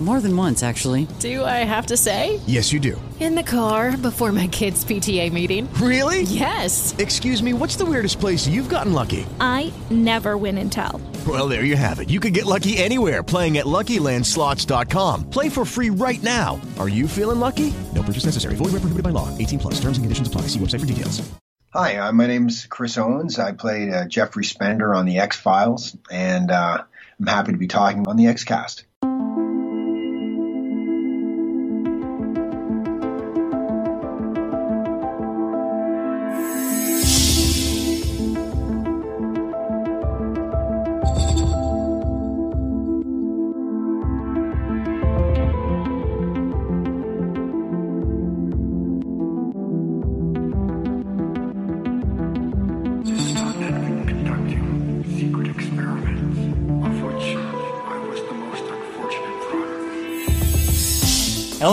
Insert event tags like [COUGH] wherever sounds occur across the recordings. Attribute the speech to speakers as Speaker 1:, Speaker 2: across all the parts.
Speaker 1: More than once, actually.
Speaker 2: Do I have to say?
Speaker 3: Yes, you do.
Speaker 2: In the car before my kids' PTA meeting.
Speaker 3: Really?
Speaker 2: Yes.
Speaker 3: Excuse me, what's the weirdest place you've gotten lucky?
Speaker 4: I never win and tell.
Speaker 3: Well, there you have it. You can get lucky anywhere playing at LuckyLandSlots.com. Play for free right now. Are you feeling lucky? No purchase necessary. Void where prohibited by law. 18 plus. Terms and conditions apply. See website for details.
Speaker 5: Hi, uh, my name's Chris Owens. I played uh, Jeffrey Spender on the X Files, and uh, I'm happy to be talking on the X Cast.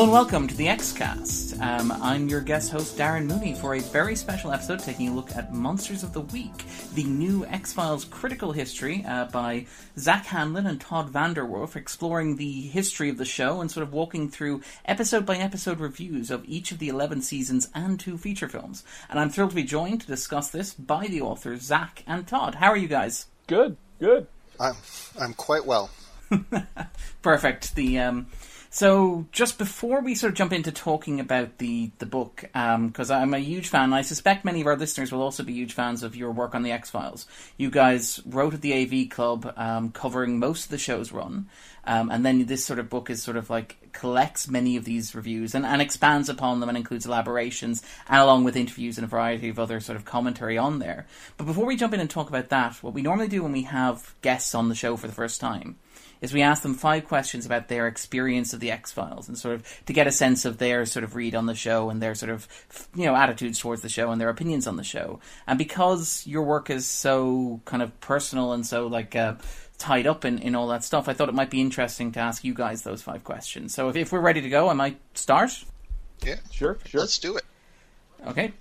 Speaker 6: And welcome to the Xcast. Um, I'm your guest host Darren Mooney for a very special episode taking a look at Monsters of the Week, the new X Files critical history uh, by Zach Handlen and Todd VanDerWerff, exploring the history of the show and sort of walking through episode by episode reviews of each of the 11 seasons and two feature films. And I'm thrilled to be joined to discuss this by the authors Zach and Todd. How are you guys?
Speaker 7: Good, good.
Speaker 8: I'm I'm quite well. [LAUGHS]
Speaker 6: Perfect. The um, so just before we sort of jump into talking about the the book, because I'm a huge fan, and I suspect many of our listeners will also be huge fans of your work on the X Files. You guys wrote at the AV Club, um, covering most of the show's run, um, and then this sort of book is sort of like collects many of these reviews and, and expands upon them and includes elaborations and along with interviews and a variety of other sort of commentary on there. But before we jump in and talk about that, what we normally do when we have guests on the show for the first time is we ask them five questions about their experience of the X Files and sort of to get a sense of their sort of read on the show and their sort of you know attitudes towards the show and their opinions on the show. And because your work is so kind of personal and so like uh, tied up in, in all that stuff, I thought it might be interesting to ask you guys those five questions. So if, if we're ready to go, I might start.
Speaker 8: Yeah,
Speaker 7: Sure, sure.
Speaker 8: let's do it.
Speaker 6: Okay.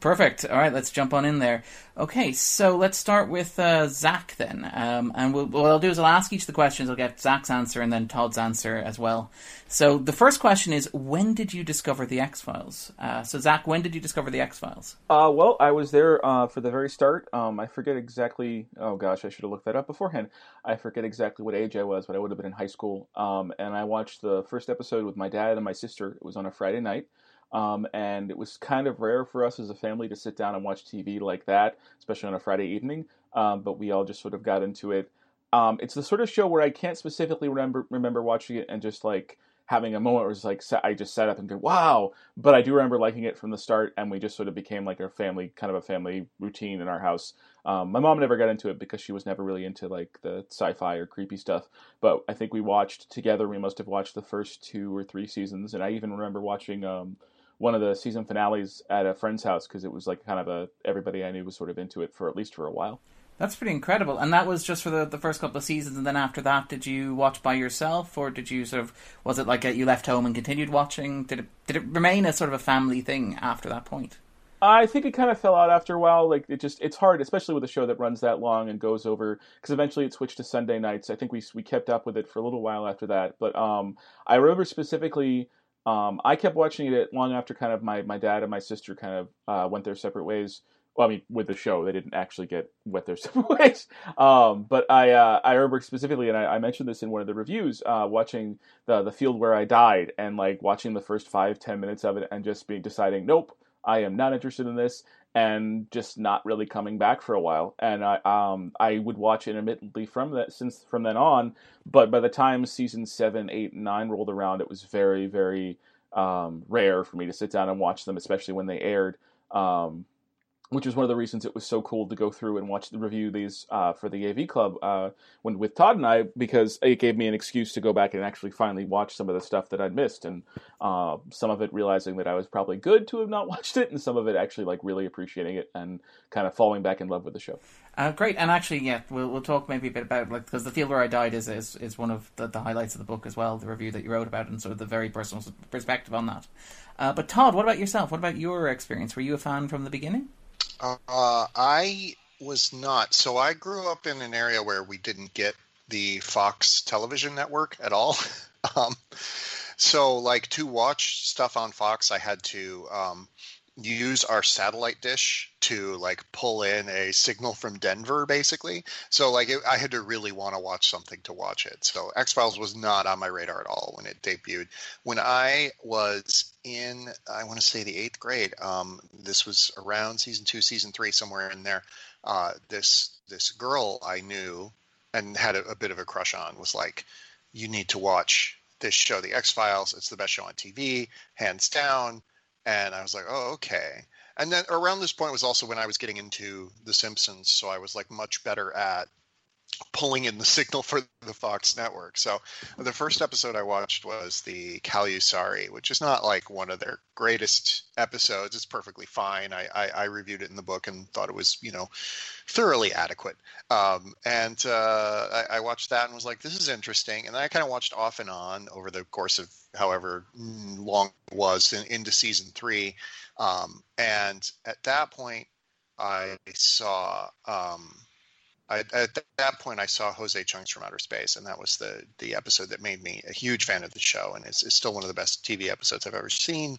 Speaker 6: Perfect. All right, let's jump on in there. Okay, so let's start with uh, Zach then. Um, and we'll, what I'll do is I'll ask each of the questions. I'll get Zach's answer and then Todd's answer as well. So the first question is When did you discover the X Files? Uh, so, Zach, when did you discover the X Files?
Speaker 7: Uh, well, I was there uh, for the very start. Um, I forget exactly. Oh gosh, I should have looked that up beforehand. I forget exactly what age I was, but I would have been in high school. Um, and I watched the first episode with my dad and my sister. It was on a Friday night. Um, and it was kind of rare for us as a family to sit down and watch TV like that, especially on a Friday evening. Um, but we all just sort of got into it. Um, it's the sort of show where I can't specifically remember remember watching it and just like having a moment where it's like I just sat up and go wow. But I do remember liking it from the start, and we just sort of became like a family, kind of a family routine in our house. Um, my mom never got into it because she was never really into like the sci-fi or creepy stuff. But I think we watched together. We must have watched the first two or three seasons, and I even remember watching um, one of the season finales at a friend's house because it was like kind of a everybody I knew was sort of into it for at least for a while.
Speaker 6: That's pretty incredible. And that was just for the, the first couple of seasons. And then after that, did you watch by yourself? Or did you sort of, was it like a, you left home and continued watching? Did it, did it remain a sort of a family thing after that point?
Speaker 7: I think it kind of fell out after a while. Like it just, it's hard, especially with a show that runs that long and goes over. Because eventually it switched to Sunday nights. I think we we kept up with it for a little while after that. But um, I remember specifically, um, I kept watching it long after kind of my my dad and my sister kind of uh, went their separate ways. Well, I mean, with the show, they didn't actually get went their [LAUGHS] separate ways. Um, but I uh, I remember specifically, and I, I mentioned this in one of the reviews, uh, watching the the field where I died, and like watching the first five ten minutes of it, and just being deciding, nope, I am not interested in this, and just not really coming back for a while. And I um I would watch intermittently from that since from then on. But by the time season seven, eight, and nine rolled around, it was very very um, rare for me to sit down and watch them, especially when they aired. Um, which is one of the reasons it was so cool to go through and watch the review these uh, for the AV Club uh, when with Todd and I because it gave me an excuse to go back and actually finally watch some of the stuff that I'd missed, and uh, some of it realizing that I was probably good to have not [LAUGHS] watched it, and some of it actually like really appreciating it and kind of falling back in love with the show.
Speaker 6: Uh, great, and actually, yeah, we'll we'll talk maybe a bit about like because the field where I died is is, is one of the, the highlights of the book as well, the review that you wrote about, and sort of the very personal perspective on that. Uh, but Todd, what about yourself? What about your experience? Were you a fan from the beginning?
Speaker 8: Uh, I was not. So I grew up in an area where we didn't get the Fox television network at all. [LAUGHS] um, so, like, to watch stuff on Fox, I had to um, use our satellite dish to like pull in a signal from Denver, basically. So like it, I had to really want to watch something to watch it. So X Files was not on my radar at all when it debuted. When I was in, I want to say the eighth grade. Um, this was around season two, season three, somewhere in there. Uh, this this girl I knew and had a, a bit of a crush on was like, you need to watch this show, The X Files. It's the best show on TV, hands down and I was like, oh, okay. And then around this point was also when I was getting into The Simpsons, so I was like much better at pulling in the signal for the Fox network. So the first episode I watched was the Calusari, which is not like one of their greatest episodes. It's perfectly fine. I, I, I reviewed it in the book and thought it was, you know, thoroughly adequate. Um, and uh, I, I, watched that and was like, this is interesting. And I kind of watched off and on over the course of however long it was in, into season three. Um, and at that point, I saw. Um, I, at that point, I saw Jose Chung's from Outer Space, and that was the the episode that made me a huge fan of the show, and it's, it's still one of the best TV episodes I've ever seen.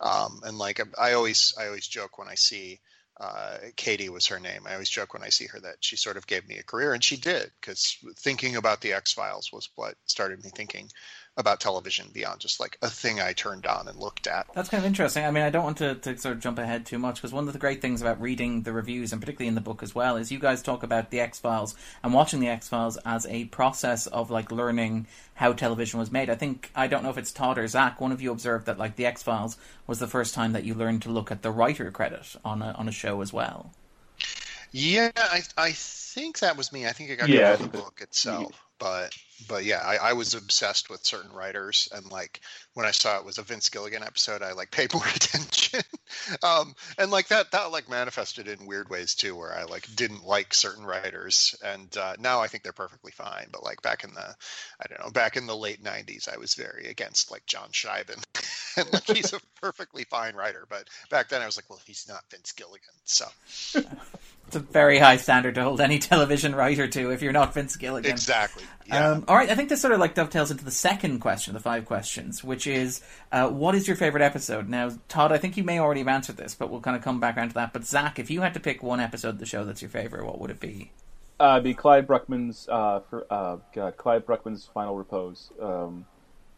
Speaker 8: Um, and like I always I always joke when I see uh, Katie was her name. I always joke when I see her that she sort of gave me a career, and she did because thinking about the X Files was what started me thinking about television beyond just like a thing I turned on and looked at.
Speaker 6: That's kind of interesting. I mean, I don't want to, to sort of jump ahead too much because one of the great things about reading the reviews and particularly in the book as well is you guys talk about the X Files and watching the X Files as a process of like learning how television was made. I think I don't know if it's Todd or Zach. One of you observed that like the X Files was the first time that you learned to look at the writer credit on a on a show as well.
Speaker 8: Yeah, I I think that was me. I think I got
Speaker 7: yeah,
Speaker 8: the book itself, but but yeah, I, I, was obsessed with certain writers, and like when I saw it was a Vince Gilligan episode, I like paid [LAUGHS] more attention, um, and like that that like manifested in weird ways too, where I like didn't like certain writers, and uh, now I think they're perfectly fine. But like back in the, I don't know, back in the late '90s, I was very against like John Shiban, [LAUGHS] and like he's a perfectly fine writer, but back then I was like, well, he's not Vince Gilligan, so.
Speaker 6: It's a very high standard to hold any television writer to if you're not Vince Gilligan.
Speaker 8: Exactly. Yeah.
Speaker 6: Um, all right, I think this sort of like dovetails into the second question, the five questions, which is, uh, what is your favorite episode? Now, Todd, I think you may already have answered this, but we'll kind of come back around to that. But Zach, if you had to pick one episode of the show that's your favorite, what would it be?
Speaker 7: Uh, be Clyde Bruckman's uh, for uh, God, Clyde Bruckman's final repose. Um,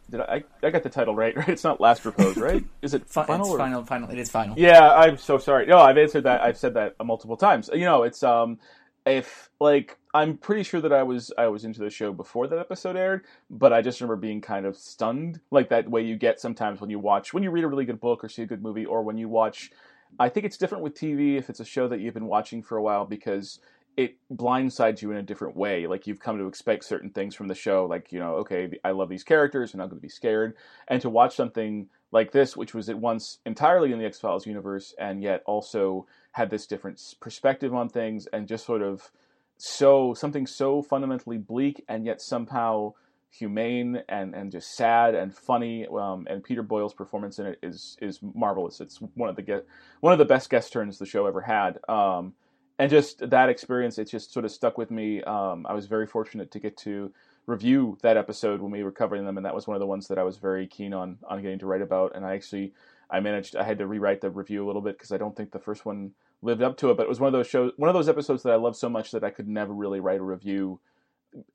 Speaker 7: did I, I? got the title right, [LAUGHS] right? It's not last repose, right? [LAUGHS] Is it
Speaker 6: final?
Speaker 7: It's
Speaker 6: or? final, final. It is final.
Speaker 7: Yeah, I'm so sorry. No, I've answered that. I've said that multiple times. You know, it's um, if like I'm pretty sure that I was I was into the show before that episode aired, but I just remember being kind of stunned, like that way you get sometimes when you watch when you read a really good book or see a good movie, or when you watch. I think it's different with TV if it's a show that you've been watching for a while because it blindsides you in a different way. Like you've come to expect certain things from the show, like you know, okay, I love these characters, and I'm not going to be scared. And to watch something like this, which was at once entirely in the X Files universe, and yet also had this different perspective on things, and just sort of so something so fundamentally bleak, and yet somehow humane and, and just sad and funny. Um, and Peter Boyle's performance in it is is marvelous. It's one of the get one of the best guest turns the show ever had. Um, and just that experience, it just sort of stuck with me. Um, I was very fortunate to get to review that episode when we were covering them, and that was one of the ones that I was very keen on on getting to write about. And I actually, I managed, I had to rewrite the review a little bit because I don't think the first one lived up to it. But it was one of those shows, one of those episodes that I love so much that I could never really write a review.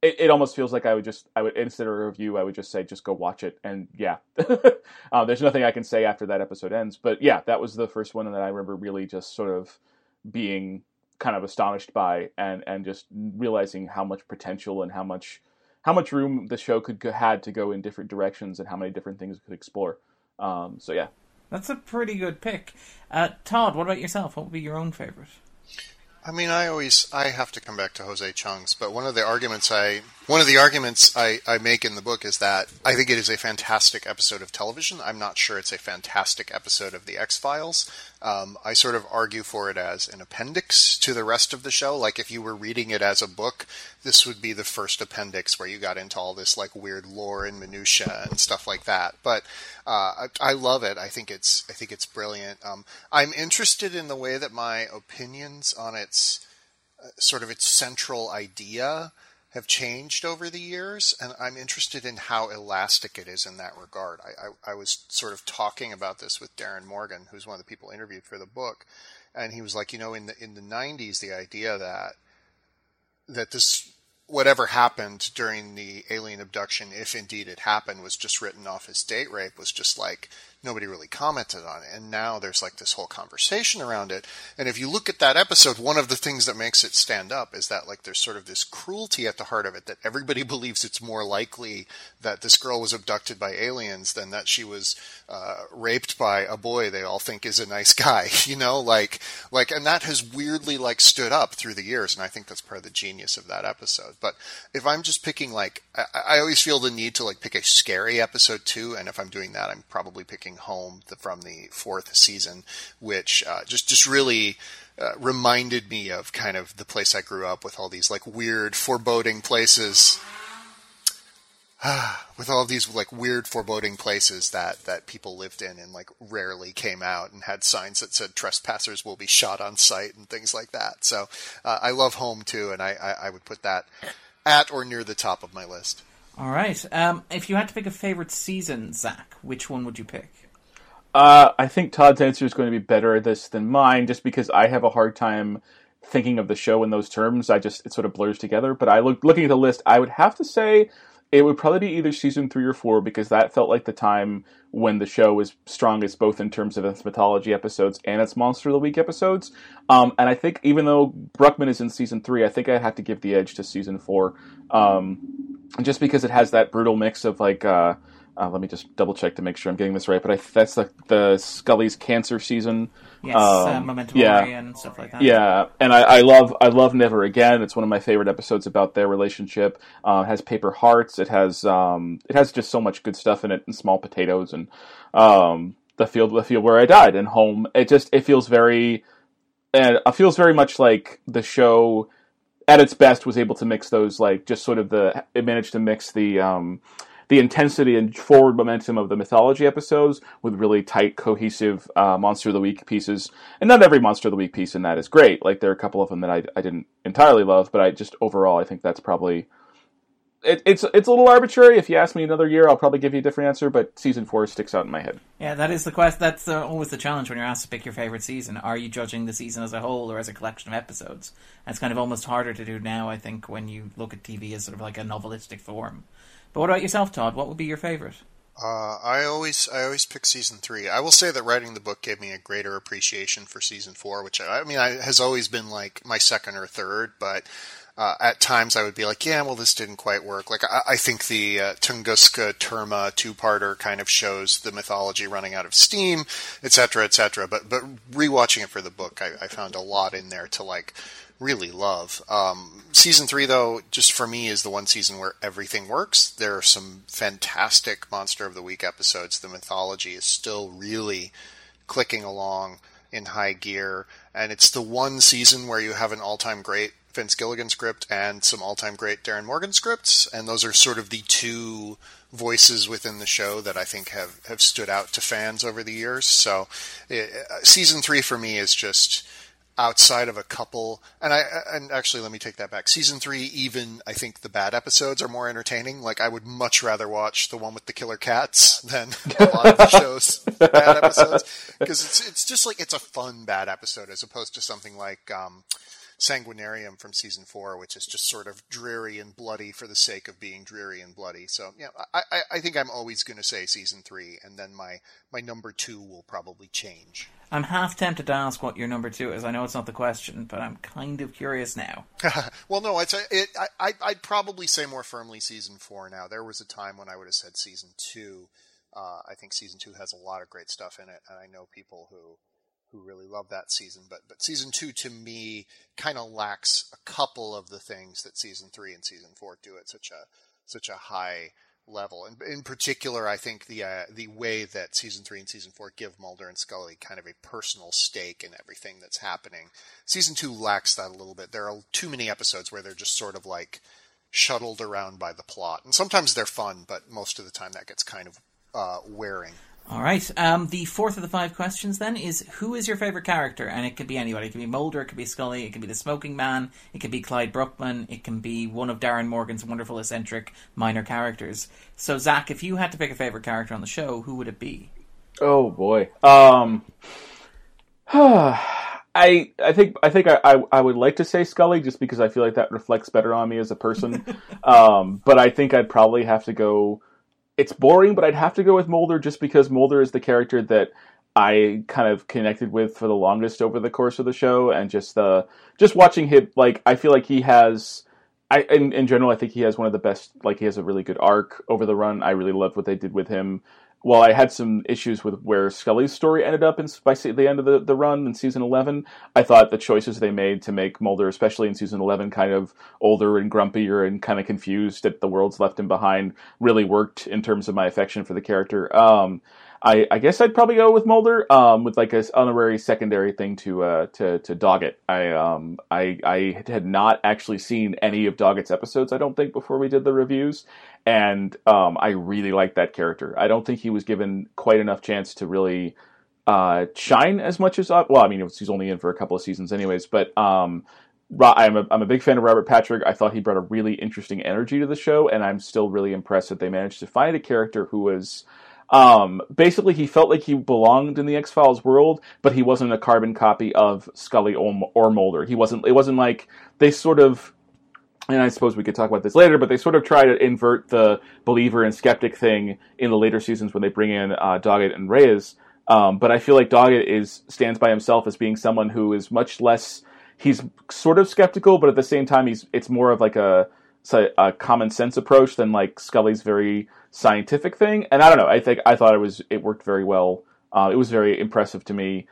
Speaker 7: It, it almost feels like I would just, I would instead of a review, I would just say, just go watch it. And yeah, [LAUGHS] uh, there's nothing I can say after that episode ends. But yeah, that was the first one that I remember really just sort of being kind of astonished by and and just realizing how much potential and how much how much room the show could had to go in different directions and how many different things it could explore. Um, so yeah.
Speaker 6: That's a pretty good pick. Uh, Todd, what about yourself? What would be your own favorite?
Speaker 8: I mean, I always I have to come back to Jose Chung's, but one of the arguments I one of the arguments I, I make in the book is that I think it is a fantastic episode of television. I'm not sure it's a fantastic episode of the X Files. Um, I sort of argue for it as an appendix to the rest of the show. Like if you were reading it as a book, this would be the first appendix where you got into all this like weird lore and minutia and stuff like that. But uh, I, I, love it. I think it's I think it's brilliant. Um, I'm interested in the way that my opinions on its uh, sort of its central idea have changed over the years, and I'm interested in how elastic it is in that regard. I, I, I, was sort of talking about this with Darin Morgan, who's one of the people interviewed for the book, and he was like, you know, in the in the '90s, the idea that that this whatever happened during the alien abduction, if indeed it happened, was just written off as date rape was just like nobody really commented on it. And now there's like this whole conversation around it. And if you look at that episode, one of the things that makes it stand up is that like there's sort of this cruelty at the heart of it that everybody [LAUGHS] believes it's more likely that this girl was abducted by aliens than that she was uh, raped by a boy they all think is a nice guy, [LAUGHS] you know, like, like, and that has weirdly like stood up through the years. And I think that's part of the genius of that episode. But if I'm just picking like, I, I always feel the need to like pick a scary episode too. And if I'm doing that, I'm probably picking home from the fourth season, which uh, just just really uh, reminded me of kind of the place I grew up with all these like weird, foreboding places. [SIGHS] with all these like weird foreboding places that that people lived in and like rarely came out and had signs that said trespassers will be shot on sight and things like that. So uh, I love home too, and I, I, I would put that at or near the top of my list.
Speaker 6: All right. Um, if you had to pick a favorite season, Zach, which one would you pick?
Speaker 7: Uh, I think Todd's answer is going to be better at this than mine, just because I have a hard time thinking of the show in those terms. I just it sort of blurs together. But I look looking at the list, I would have to say it would probably be either season three or four because that felt like the time when the show was strongest, both in terms of its mythology episodes and its Monster of the Week episodes. Um, and I think even though Bruckman is in season three, I think I have to give the edge to season four, um, just because it has that brutal mix of like. Uh, uh, let me just double check to make sure I'm getting this right. But I, that's the, the Scully's cancer season.
Speaker 6: Yes, um, uh, Memento yeah, and stuff like that.
Speaker 7: Yeah, and I, I, love I love Never Again. It's one of my favorite episodes about their relationship. Uh, it has Paper Hearts. It has um, it has just so much good stuff in it, and Small Potatoes, and um, the field the field where I died, and Home. It just it feels very, and it feels very much like the show at its best was able to mix those like just sort of the it managed to mix the um, the intensity and forward momentum of the mythology episodes with really tight, cohesive uh, Monster of the Week pieces. And not every Monster of the Week piece in that is great. Like there are a couple of them that I, I didn't entirely love, but I just overall I think that's probably it, it's it's a little arbitrary. If you ask me another year, I'll probably give you a different answer. But season four sticks out in my head.
Speaker 6: Yeah, that is the quest. That's the, always the challenge when you're asked to pick your favorite season. Are you judging the season as a whole or as a collection of episodes? And it's kind of almost harder to do now. I think when you look at TV as sort of like a novelistic form. But what about yourself, Todd? What would be your favorite?
Speaker 8: Uh, I always I always pick season three. I will say that writing the book gave me a greater appreciation for season four, which I, I mean I, has always been like my second or third, but uh, at times I would be like, yeah, well, this didn't quite work. Like I, I think the uh, Tunguska Terma two-parter kind of shows the mythology running out of steam, etc., etc. But but rewatching it for the book, I, I found a lot in there to like really love. Um, season three, though, just for me, is the one season where everything works. There are some fantastic Monster of the Week episodes. The mythology is still really clicking along in high gear, and it's the one season where you have an all-time great Vince Gilligan script and some all-time great Darin Morgan scripts, and those are sort of the two voices within the show that I think have, have stood out to fans over the years. So, it, uh, season three for me is just outside of a couple and I and actually let me take that back. Season 3 even I think the bad episodes are more entertaining. Like I would much rather watch the one with the killer cats than [LAUGHS] a lot of the shows bad episodes because it's it's just like it's a fun bad episode as opposed to something like um, Sanguinarium from season four, which is just sort of dreary and bloody for the sake of being dreary and bloody. So yeah, I, I, I think I'm always going to say season three, and then my my number two will probably change.
Speaker 6: I'm half tempted to ask what your number two is. I know it's not the question, but I'm kind of curious now. [LAUGHS] [LAUGHS]
Speaker 8: well, no, it's a, it, I, I'd probably say more firmly season four now. There was a time when I would have said season two. Uh, I think season two has a lot of great stuff in it, and I know people who who really love that season. But but season two to me kind of lacks a couple of the things that season three and season four do at such a such a high level. And in particular, I think the uh, the way that season three and season four give Mulder and Scully kind of a personal stake in everything that's happening. Season two lacks that a little bit. There are too many episodes where they're just sort of like shuttled around by the plot, and sometimes they're fun, but most of the time that gets kind of uh, wearing.
Speaker 6: All right. Um, the fourth of the five questions then is who is your favorite character? And it could be anybody. It could be Mulder, it could be Scully, it could be the Smoking Man, it could be Clyde Bruckman, it can be one of Darin Morgan's wonderful eccentric minor characters. So, Zach, if you had to pick a favorite character on the show, who would it be?
Speaker 7: Oh boy. Um. [SIGHS] I I think I think I, I, I would like to say Scully just because I feel like that reflects better on me as a person. [LAUGHS] um, but I think I'd probably have to go. It's boring, but I'd have to go with Mulder just because Mulder is the character that I kind of connected with for the longest over the course of the show, and just the just watching him like I feel like he has. I in, in general I think he has one of the best. Like he has a really good arc over the run. I really loved what they did with him while I had some issues with where Scully's story ended up in, by the end of the, the run in season 11, I thought the choices they made to make Mulder, especially in season 11, kind of older and grumpier and kind of confused that the world's left him behind, really worked in terms of my affection for the character. Um, I, I, guess I'd probably go with Mulder, um, with like an honorary secondary thing to uh, to to Doggett. I um I I had not actually seen any of Doggett's episodes. I don't think before we did the reviews, and um, I really like that character. I don't think he was given quite enough chance to really uh, shine as much as uh, well. I mean, he's only in for a couple of seasons, anyways. But um, I'm a, I'm a big fan of Robert Patrick. I thought he brought a really interesting energy to the show, and I'm still really impressed that they managed to find a character who was. Um, basically, he felt like he belonged in the X Files world, but he wasn't a carbon copy of Scully or, or Mulder. He wasn't. It wasn't like they sort of and I suppose we could talk about this later, but they sort of try to invert the believer and skeptic thing in the later seasons when they bring in uh, Doggett and Reyes. Um, but I feel like Doggett is stands by himself as being someone who is much less. He's sort of skeptical, but at the same time, he's it's more of like a, a common sense approach than like Scully's very scientific thing. And I don't know. I think I thought it was it worked very well. Uh, it was very impressive to me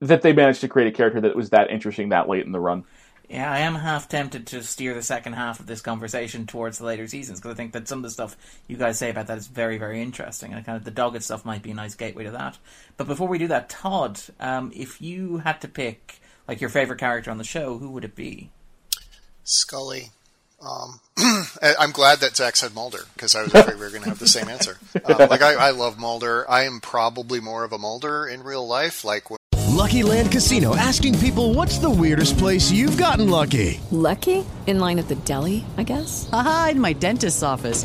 Speaker 7: that they managed to create a character that was that interesting that late in the run.
Speaker 6: Yeah, I am half tempted to steer the second half of this conversation towards the later seasons because I think that some of the stuff you guys say about that is very, very interesting, and kind of the Doggett stuff might be a nice gateway to that. But before we do that, Todd, um, if you had to pick like your favorite character on the show, who would it be?
Speaker 8: Scully. Um, [CLEARS THROAT] I'm glad that Zach said Mulder because I was afraid we were going to have the same answer. Um, like I, I love Mulder. I am probably more of a Mulder in real life. Like
Speaker 3: Lucky Land Casino asking people what's the weirdest place you've gotten lucky?
Speaker 2: Lucky? In line at the deli, I guess?
Speaker 1: Aha, in my dentist's office.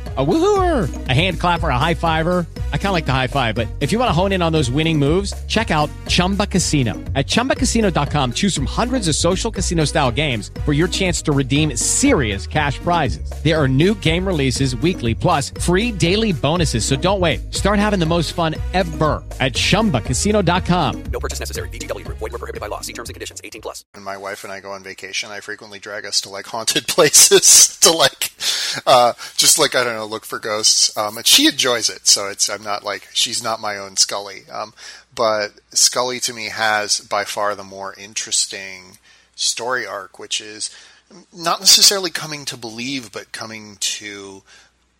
Speaker 9: A woohooer, a hand clapper, a high fiver. I kind of like the high five, but if you want to hone in on those winning moves, check out Chumba Casino. At ChumbaCasino.com, choose from hundreds of social casino style games for your chance to redeem serious cash prizes. There are new game releases weekly, plus free daily bonuses. So don't wait. Start having the most fun ever at ChumbaCasino.com.
Speaker 10: No purchase necessary. VGW. Void were prohibited by law. See terms and conditions. 18 plus.
Speaker 8: When my wife and I go on vacation, I frequently drag us to like haunted [LAUGHS] places to like, uh, just like, I don't know, look for ghosts. Um, and she enjoys it. So it's, I'm not like, she's not my own Scully. Um, but Scully to me has by far the more interesting story arc, which is not necessarily coming to believe, but coming to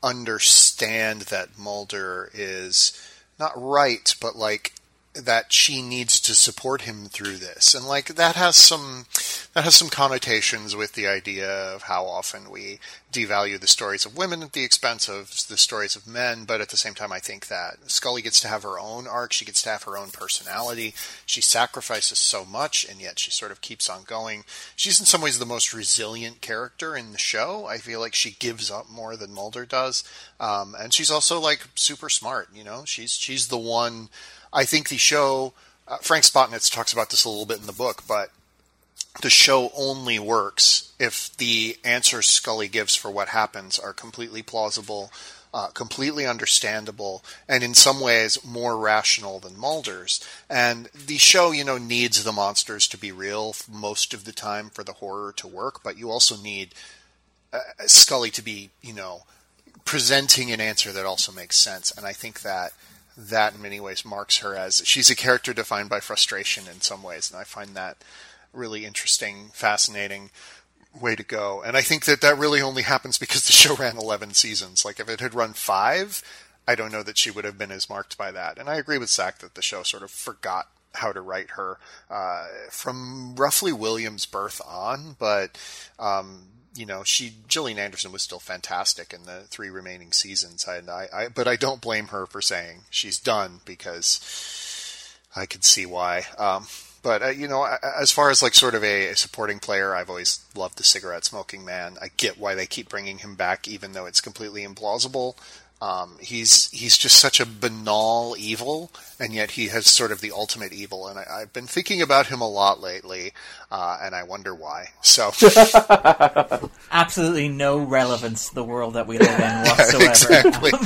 Speaker 8: understand that Mulder is not right, but like that she needs to support him through this. And like that has some that has some connotations with the idea of how often we devalue the stories of women at the expense of the stories of men. But at the same time i think that scully gets to have her own arc. She gets to have her own personality. She sacrifices so much and yet she sort of keeps on going. She's in some ways the most resilient character in the show. I feel like she gives up more than mulder does. Um, and she's also like super smart you know? She's she's the one I think the show, uh, Frank Spotnitz talks about this a little bit in the book, but the show only works if the answers Scully gives for what happens are completely plausible, uh, completely understandable, and in some ways more rational than Mulder's. And the show, you know, needs the monsters to be real most of the time for the horror to work, but you also need uh, Scully to be, you know, presenting an answer that also makes sense. And I think that that in many ways marks her as she's a character defined by frustration in some ways, and I find that really interesting, fascinating way to go. And I think that that really only happens because the show ran 11 seasons. Like if it had run five, I don't know that she would have been as marked by that. And I agree with Zach that the show sort of forgot how to write her uh, from roughly William's birth on, but um, you know, she Gillian Anderson was still fantastic in the three remaining seasons. I, I, I, but I don't blame her for saying she's done because I could see why. Um, but uh, you know, as far as like sort of a, supporting player, I've always loved the cigarette smoking man. I get why they keep bringing him back, even though it's completely implausible. Um, he's he's just such a banal evil, and yet he has sort of the ultimate evil. And I, have been thinking about him a lot lately, uh, and I wonder why. So, [LAUGHS]
Speaker 6: absolutely no relevance to the world that we live in [LAUGHS] whatsoever.
Speaker 8: exactly. [LAUGHS]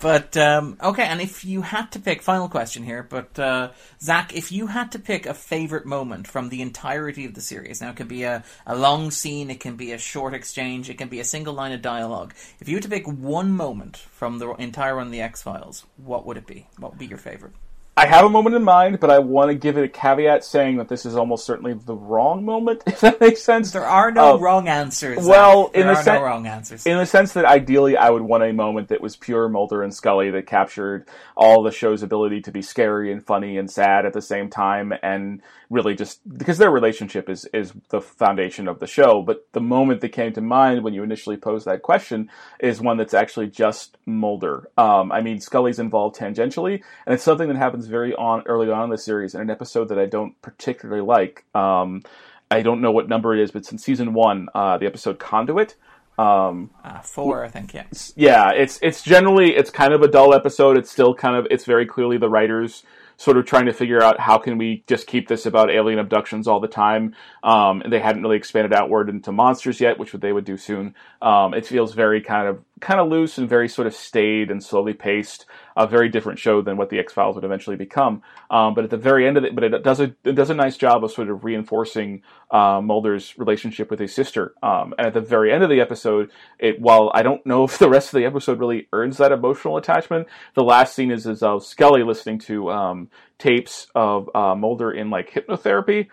Speaker 6: but um, okay, and if you had to pick, final question here, but uh, Zach, if you had to pick a favorite moment from the entirety of the series, now it can be a, a long scene, it can be a short exchange, it can be a single line of dialogue. If you had to pick one moment from the entire run of the X Files, what would it be? What would be your favorite?
Speaker 7: I have a moment in mind, but I want to give it a caveat saying that this is almost certainly the wrong moment, [LAUGHS] if that makes sense.
Speaker 6: There are no uh, wrong answers.
Speaker 7: Well,
Speaker 6: there
Speaker 7: in the
Speaker 6: sen- no wrong answers.
Speaker 7: In the sense that ideally I would want a moment that was pure Mulder and Scully that captured all the show's ability to be scary and funny and sad at the same time and really just because their relationship is is the foundation of the show. But the moment that came to mind when you initially posed that question is one that's actually just Mulder. Um, I mean, Scully's involved tangentially, and it's something that happens very on early on in the series in an episode that I don't particularly like. Um, I don't know what number it is, but since season one, uh, the episode Conduit. Um,
Speaker 6: uh, four, I think. Yeah.
Speaker 7: Yeah, it's it's generally it's kind of a dull episode. It's still kind of it's very clearly the writers sort of trying to figure out how can we just keep this about alien abductions all the time. Um, they hadn't really expanded outward into monsters yet, which they would do soon. Um, it feels very kind of kind of loose and very sort of staid and slowly paced a very different show than what the X Files would eventually become. Um, but at the very end of it, but it does a it does a nice job of sort of reinforcing uh, Mulder's relationship with his sister. Um, and at the very end of the episode, it while I don't know [LAUGHS] if the rest of the episode really earns that emotional attachment, the last scene is is uh, Scully listening to um, tapes of uh, Mulder in like hypnotherapy.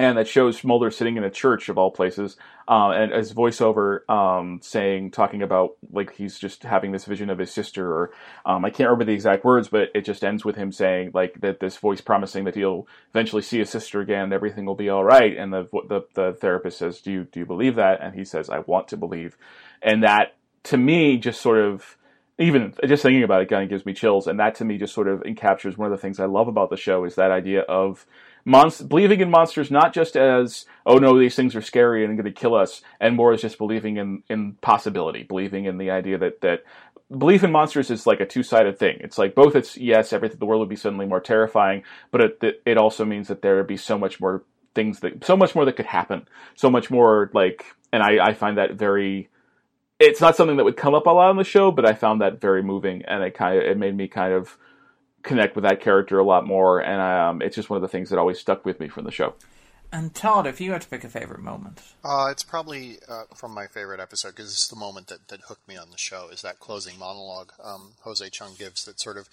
Speaker 7: And that shows Mulder sitting in a church of all places, uh, and as voiceover um, saying, talking about like he's just having this vision of his sister, or um, I can't remember the exact words, but it just ends with him saying like that this voice promising that he'll eventually see his sister again, and everything will be all right. And the, the the therapist says, "Do you do you believe that?" And he says, "I want to believe," and that to me just sort of even just thinking about it kind of gives me chills, and that to me just sort of encaptures one of the things I love about the show is that idea of monst- believing in monsters not just as oh no these things are scary and going to kill us, and more as just believing in in possibility, believing in the idea that that belief in monsters is like a two-sided thing. It's like both it's yes, everything the world would be suddenly more terrifying, but it it also means that there would be so much more things that so much more that could happen, so much more like, and I I find that very. It's not something that would come up a lot on the show, but I found that very moving, and it kind of it made me kind of connect with that character a lot more, and um, it's just one of the things that always stuck with me from the show.
Speaker 6: And Todd, if you had to pick a favorite moment,
Speaker 8: uh, it's probably uh, from my favorite episode because it's the moment that, that hooked me on the show. Is that closing monologue um, Jose Chung gives that sort of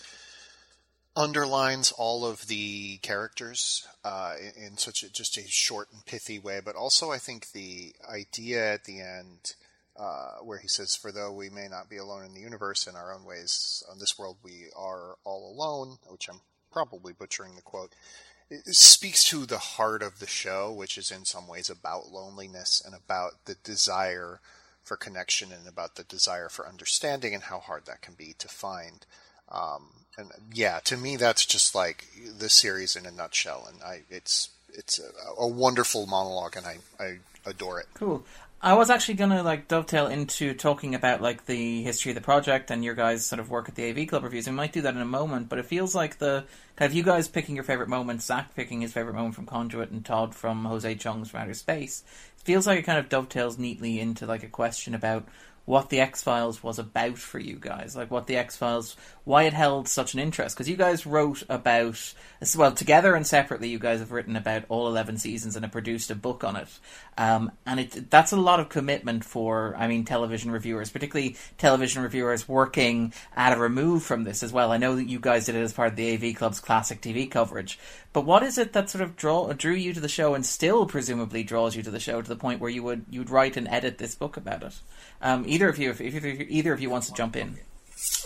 Speaker 8: underlines all of the characters uh, in, in, such a, just a short and pithy way, but also I think the idea at the end uh, where he says, For though we may not be alone in the universe in our own ways, on this world we are all alone, which I'm probably butchering the quote, it speaks to the heart of the show, which is in some ways about loneliness and about the desire for connection and about the desire for understanding and how hard that can be to find. Um, and yeah, to me, that's just like the series in a nutshell, and I, it's it's a, a wonderful monologue, and I, I adore it.
Speaker 6: Cool. I was actually gonna like dovetail into talking about like the history of the project and your guys' sort of work at the AV Club reviews. We might do that in a moment, but it feels like the kind of you guys picking your favorite moment, Zach picking his favorite moment from Conduit, and Todd from Jose Chung's from Outer Space. It feels like it kind of dovetails neatly into like a question about what the X Files was about for you guys, like what the X Files, why it held such an interest. Because you guys wrote about, well, together and separately, you guys have written about all eleven seasons and have produced a book on it. Um, and it that's a lot of commitment for, I mean, television reviewers, particularly television reviewers working at a remove from this as well. I know that you guys did it as part of the AV Club's classic TV coverage, but what is it that sort of draw drew you to the show and still presumably draws you to the show to the point where you would you would write and edit this book about it? Um, either of you, if, if either, either of you wants to jump in,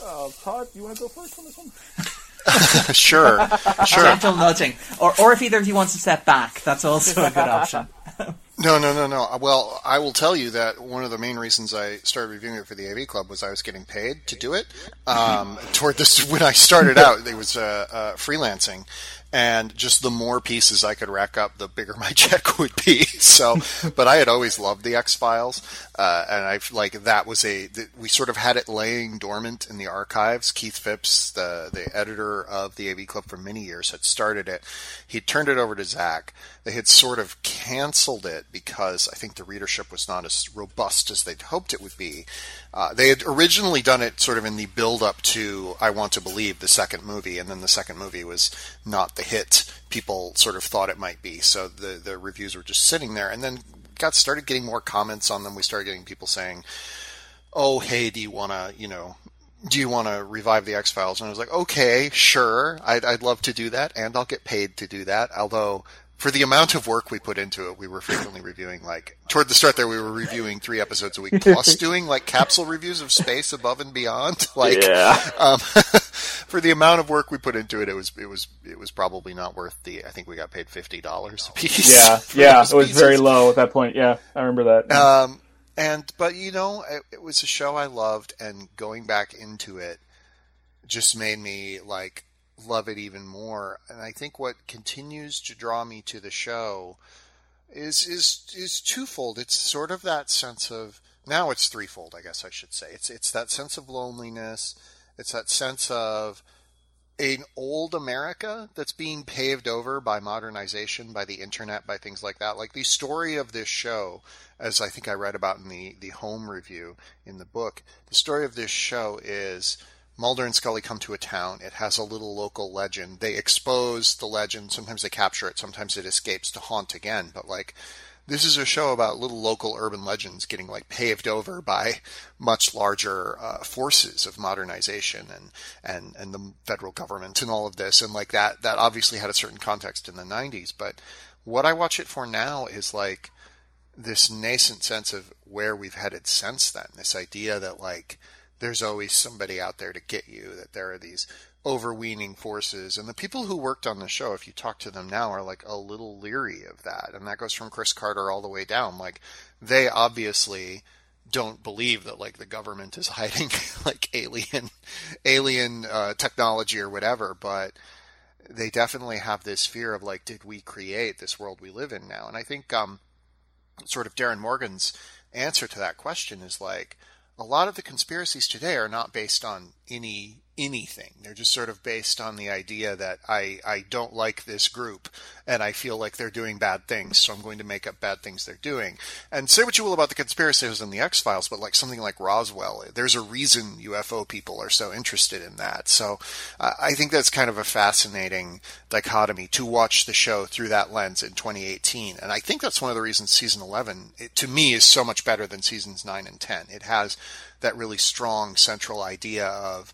Speaker 7: Uh, Todd, you want to go first on this one? [LAUGHS]
Speaker 8: sure, sure.
Speaker 6: gentle nudging, or or if either of you wants to step back, that's also a good option. [LAUGHS]
Speaker 8: No, no, no, no. Well, I will tell you that one of the main reasons I started reviewing it for the AV Club was I was getting paid to do it. Um, toward this, when I started out, it was uh, uh, freelancing, and just the more pieces I could rack up, the bigger my [LAUGHS] check would be. So, but I had always loved the X Files, uh, and I like that was a that we sort of had it laying dormant in the archives. Keith Phipps, the the editor of the AV Club for many years, had started it. He turned it over to Zach. They had sort of canceled it because I think the readership was not as robust as they'd hoped it would be. Uh, they had originally done it sort of in the build up to I Want to Believe, the second movie, and then the second movie was not the hit people sort of thought it might be. So the the reviews were just sitting there, and then got started getting more comments on them. We started getting people saying, "Oh, hey, do you want to, you know?" Do you want to revive the X Files? And I was like, okay, sure, I'd, I'd love to do that, and I'll get paid to do that. Although for the amount of work we put into it, we were frequently reviewing like toward the start there we were reviewing three episodes a week plus doing like capsule reviews of space above and beyond. [LAUGHS] Like
Speaker 7: Yeah.
Speaker 8: um, [LAUGHS] for the amount of work we put into it, it was it was it was probably not worth the I think we got paid fifty dollars a piece.
Speaker 7: Yeah, [LAUGHS] yeah, it was very low at that point. Yeah, I remember that.
Speaker 8: Um, and but you know, it, it was a show I loved, and going back into it just made me like love it even more. And I think what continues to draw me to the show is is is twofold. It's sort of that sense of now it's threefold, I guess I should say. It's it's that sense of loneliness. It's that sense of an old America that's being paved over by modernization, by the internet, by things like that. Like the story of this show, as I think I read about in the, the home review in the book, the story of this show is Mulder and Scully come to a town. It has a little local legend. They expose the legend. Sometimes they capture it. Sometimes it escapes to haunt again. But like, this is a show about little local urban legends getting like paved over by much larger uh, forces of modernization and, and, and the federal government and all of this. And like that, that obviously had a certain context in the 90s. But what I watch it for now is like this nascent sense of where we've headed since then. This idea that like there's always somebody out there to get you, that there are these overweening forces. And the people who worked on the show, if you talk to them now, are like a little leery of that. And that goes from Chris Carter all the way down. Like they obviously don't believe that like the government is [LAUGHS] hiding like alien alien uh, technology or whatever, but they definitely have this fear of like, did we create this world we live in now? And I think um, sort of Darin Morgan's answer to that question is like a lot of the conspiracies today are not based on any anything. They're just sort of based on the idea that I I don't like this group and I feel like they're doing bad things, so I'm going to make up bad things they're doing. And say what you will about the conspiracies in the X Files, but like something like Roswell, there's a reason UFO people are so interested in that. So uh, I think that's kind of a fascinating dichotomy to watch the show through that lens in 2018. And I think that's one of the reasons season 11 it, to me is so much better than seasons 9 and 10. It has that really strong central idea of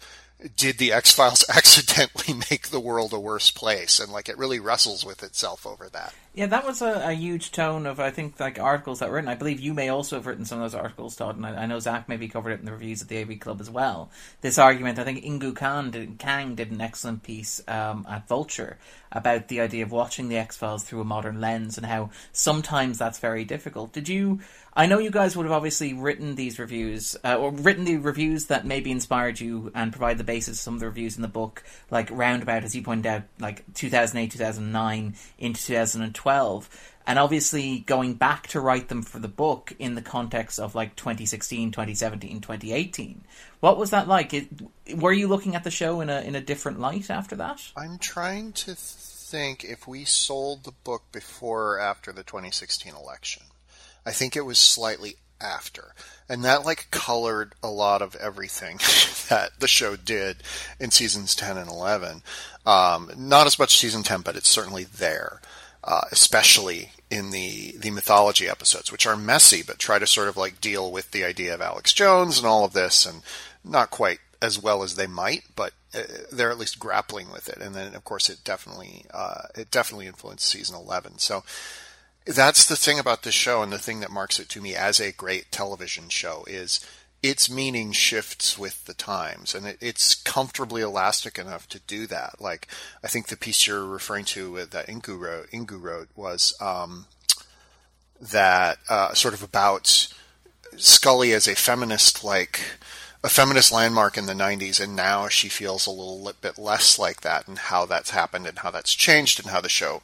Speaker 8: did the X Files [LAUGHS] accidentally make the world a worse place? And like it really wrestles with itself over that.
Speaker 6: Yeah, that was a, a huge tone of I think like articles that were written. I believe you may also have written some of those articles, Todd, and I, I know Zach maybe covered it in the reviews at the AV Club as well. This argument, I think Ingu Khan did, Kang did an excellent piece um, at Vulture about the idea of watching the X Files through a modern lens and how sometimes that's very difficult. Did you? I know you guys would have obviously written these reviews, uh, or written the reviews that maybe inspired you and provide the basis of some of the reviews in the book, like roundabout, as you pointed out, like 2008, 2009 into 2012. and obviously going back to write them for the book in the context of like 2016, 2017, 2018. What was that like? It, were you looking at the show in a in a different light after that?
Speaker 8: I'm trying to think if we sold the book before or after the 2016 election. I think it was slightly after. And that like colored a lot of everything [LAUGHS] that the show did in seasons 10 and 11. Um, not as much season 10, but it's certainly there. Uh, especially in the the mythology episodes, which are messy, but try to sort of like deal with the idea of Alex Jones and all of this, and not quite as well as they might, but uh, they're at least grappling with it. And then, of course, it definitely uh, it definitely influenced season eleven. So that's the thing about this show, and the thing that marks it to me as a great television show is its meaning shifts with the times, and it, it's comfortably elastic enough to do that. Like I think the piece you're referring to that Ingu wrote, Inkoo wrote was um, that uh, sort of about Scully as a feminist, like a feminist landmark in the 90s, and now she feels a little bit less like that, and how that's happened, and how that's changed, and how the show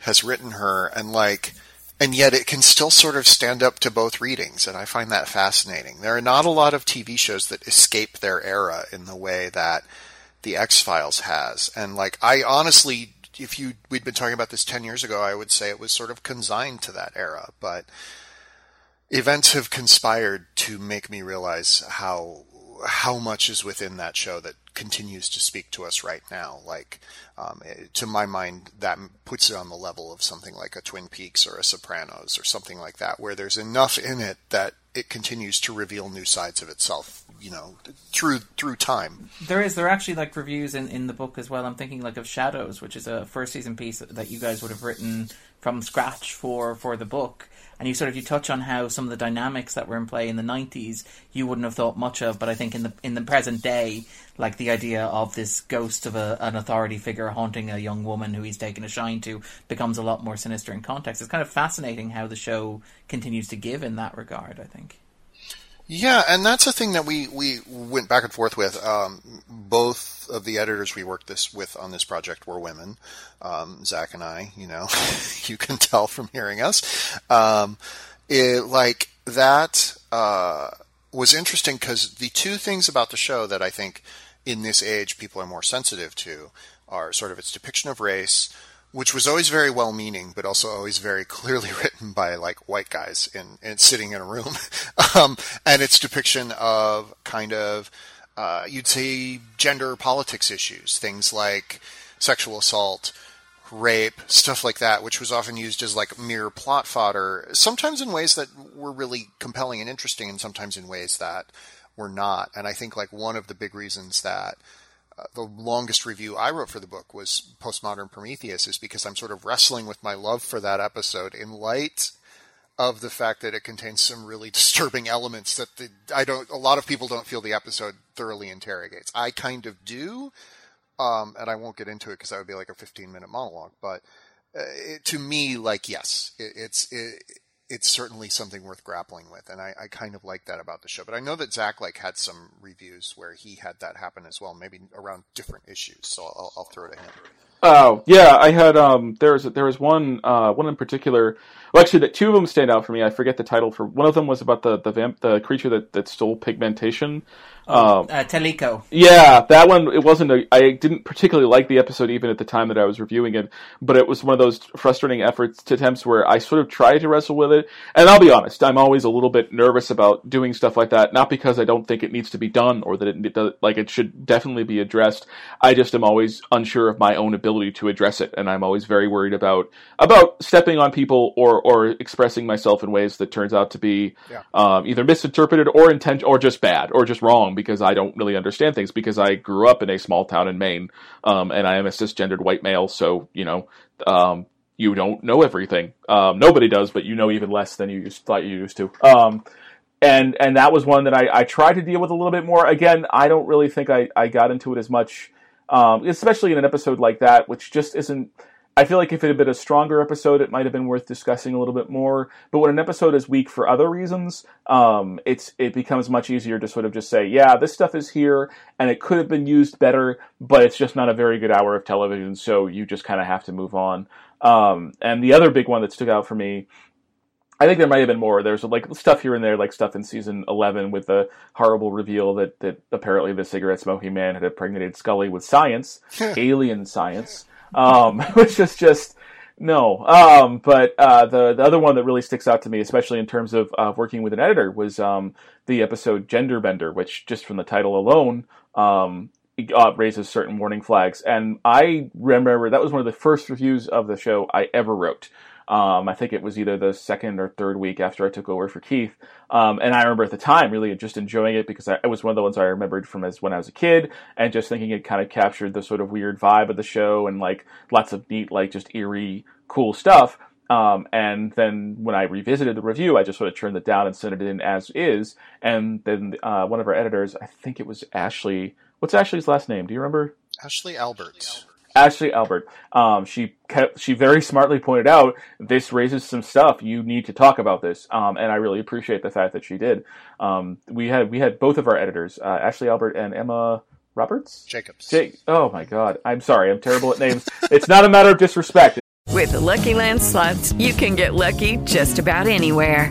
Speaker 8: has written her, and like and yet it can still sort of stand up to both readings, and I find that fascinating. There are not a lot of TV shows that escape their era in the way that the X Files has, and like I honestly, if you we'd been talking about this ten years ago, I would say it was sort of consigned to that era, but events have conspired to make me realize how how much is within that show that continues to speak to us right now. Like, um, to my mind, that puts it on the level of something like a Twin Peaks or a Sopranos or something like that, where there's enough in it that it continues to reveal new sides of itself, you know, through through time.
Speaker 6: There is there are actually like reviews in, in the book as well. I'm thinking like of Shadows, which is a first season piece that you guys would have written from scratch for for the book and you sort of you touch on how some of the dynamics that were in play in the 90s you wouldn't have thought much of but i think in the in the present day like the idea of this ghost of a, an authority figure haunting a young woman who he's taken a shine to becomes a lot more sinister in context. It's kind of fascinating how the show continues to give in that regard i think
Speaker 8: yeah, and that's a thing that we, we went back and forth with. Um, both of the editors we worked this with on this project were women. Um, Zach and I, you know, [LAUGHS] you can tell from hearing us. Um, it, like that uh, was interesting because the two things about the show that I think in this age people are more sensitive to are sort of its depiction of race which was always very well meaning, but also always very [LAUGHS] clearly written by like white guys in, in sitting in a room. [LAUGHS] um, and its depiction of kind of, uh, you'd say gender politics issues, things like sexual assault, rape, stuff like that, which was often used as like mere plot fodder, sometimes in ways that were really compelling and interesting, and sometimes in ways that were not. And I think like one of the big reasons that uh, the longest review I wrote for the book was Postmodern Prometheus, is because I'm sort of wrestling with my love for that episode in light of the fact that it contains some really [LAUGHS] disturbing elements that the, I don't. A lot of people don't feel the episode thoroughly interrogates. I kind of do, um, and I won't get into it because that would be like a 15 minute monologue. But uh, it, to me, like yes, it, it's it, it's certainly something worth grappling with, and I, I, kind of like that about the show. But I know that Zach like had some reviews where he had that happen as well, maybe around different issues. So I'll, I'll throw it to him.
Speaker 7: Oh yeah, I had um there was there was one uh one in particular. Well, actually, the, two of them stand out for me. I forget the title for one of them was about the the vamp the creature that that stole pigmentation.
Speaker 6: Oh, um, uh, Teliko.
Speaker 7: Yeah, that one. It wasn't. A, I didn't particularly like the episode even at the time that I was reviewing it, but it was one of those frustrating efforts to attempts where I sort of tried to wrestle with it. And I'll be honest, I'm always a little bit nervous about doing stuff like that. Not because I don't think it needs to be done or that it, it like it should definitely be addressed. I just am always unsure of my own ability to address it, and I'm always very worried about about stepping on people or or expressing myself in ways that turns out to be yeah. um, either misinterpreted or intent or just bad or just wrong because I don't really understand things because I grew up in a small town in Maine, um, and I am a cisgendered white male. So you know, um, you don't know everything. Um, nobody does, but you know even less than you used, thought you used to. Um, and and that was one that I, I tried to deal with a little bit more. Again, I don't really think I, I got into it as much, um, especially in an episode like that, which just isn't I feel like if it had been a stronger episode, it might have been worth discussing a little bit more. But when an episode is weak for other reasons, um, it's it becomes much easier to sort of just say, yeah, this stuff is here, and it could have been used better, but it's just not a very good hour of television, so you just kind of have to move on. Um, and the other big one that stuck out for me, I think there might have been more. There's like stuff here and there, like stuff in season 11 with the horrible reveal that, that apparently the cigarette smoking man had impregnated Scully with science, [LAUGHS] alien science, um, [LAUGHS] which is just no. Um, but uh, the the other one that really sticks out to me, especially in terms of uh, working with an editor, was um, the episode Gender Bender, which just from the title alone um, uh, raises certain warning flags. And I remember that was one of the first reviews of the show I ever wrote. Um, I think it was either the second or third week after I took over for Keith. Um, and I remember at the time really just enjoying it because I, it was one of the ones I remembered from as when I was a kid and just thinking it kind of captured the sort of weird vibe of the show and like lots of neat, like just eerie, cool stuff. Um, and then when I revisited the review, I just sort of turned it down and sent it in as is. And then uh, one of our editors, I think it was Ashley. What's Ashley's last name? Do you remember?
Speaker 8: Ashley Alberts.
Speaker 7: Ashley Albert. Um, she kept, she very smartly pointed out this raises some stuff. You need to talk about this, um, and I really appreciate the fact that she did. Um, we had we had both of our editors, uh, Ashley Albert and Emma Roberts.
Speaker 8: Jacobs.
Speaker 7: Jake. Oh my God, I'm sorry. I'm terrible at names. [LAUGHS] it's not a matter of disrespect.
Speaker 11: With the Lucky Land slots, you can get lucky just about anywhere.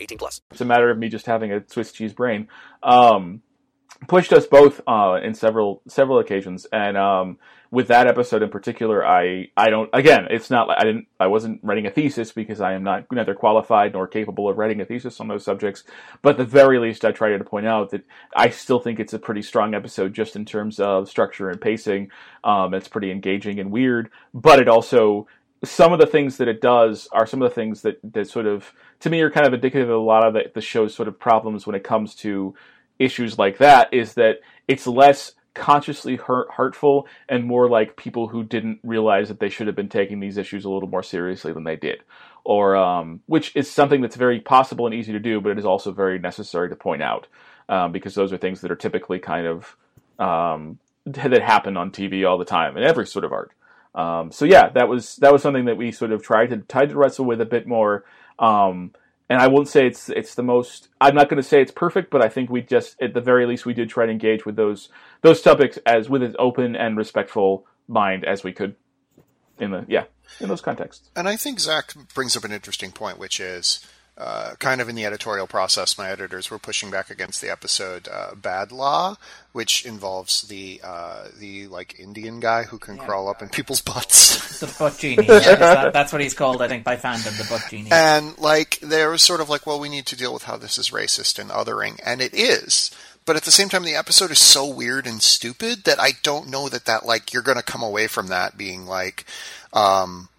Speaker 10: 18 plus.
Speaker 7: It's a matter of me just having a Swiss cheese brain. Um, pushed us both uh, in several several occasions, and um, with that episode in particular, I I don't again, it's not like I didn't I wasn't writing a thesis because I am not neither qualified nor capable of writing a thesis on those subjects. But the very least, I tried to point out that I still think it's a pretty strong episode just in terms of structure and pacing. Um, it's pretty engaging and weird, but it also some of the things that it does are some of the things that, that sort of to me are kind of indicative of a lot of the, the show's sort of problems when it comes to issues like that is that it's less consciously hurt, hurtful and more like people who didn't realize that they should have been taking these issues a little more seriously than they did or um, which is something that's very possible and easy to do but it is also very necessary to point out um, because those are things that are typically kind of um, that happen on tv all the time in every sort of art um, so yeah, that was that was something that we sort of tried to tried to wrestle with a bit more. Um, and I won't say it's it's the most. I'm not going to say it's perfect, but I think we just at the very least we did try to engage with those those topics as with as open and respectful mind as we could in the yeah in those contexts.
Speaker 8: And I think Zach brings up an interesting point, which is uh, kind of in the editorial process, my editors were pushing back against the episode uh, "Badlaa," which involves the uh, the like Indian guy who can crawl up in people's butts. [LAUGHS]
Speaker 6: The butt genie. Yeah, that, [LAUGHS] that's what he's called, I think, by fandom. The butt genie.
Speaker 8: And like there was sort of like, well, we need to deal with how this is racist and othering, and it is. But at the same time, the episode is so weird and stupid that I don't know that that like you're going to come away from that being like um,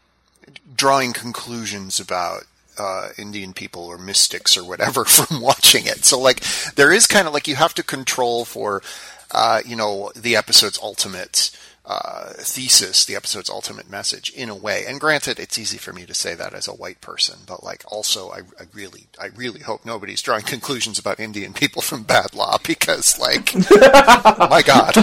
Speaker 8: drawing conclusions about uh, Indian people or mystics or whatever [LAUGHS] from watching it. So like there is kind of like you have to control for uh, you know the episode's ultimate uh, thesis, the episode's ultimate message in a way. And granted, it's easy for me to say that as a white person, but like also I, I really I really hope nobody's drawing [LAUGHS] conclusions about Indian people from Badlaa because like [LAUGHS] my God.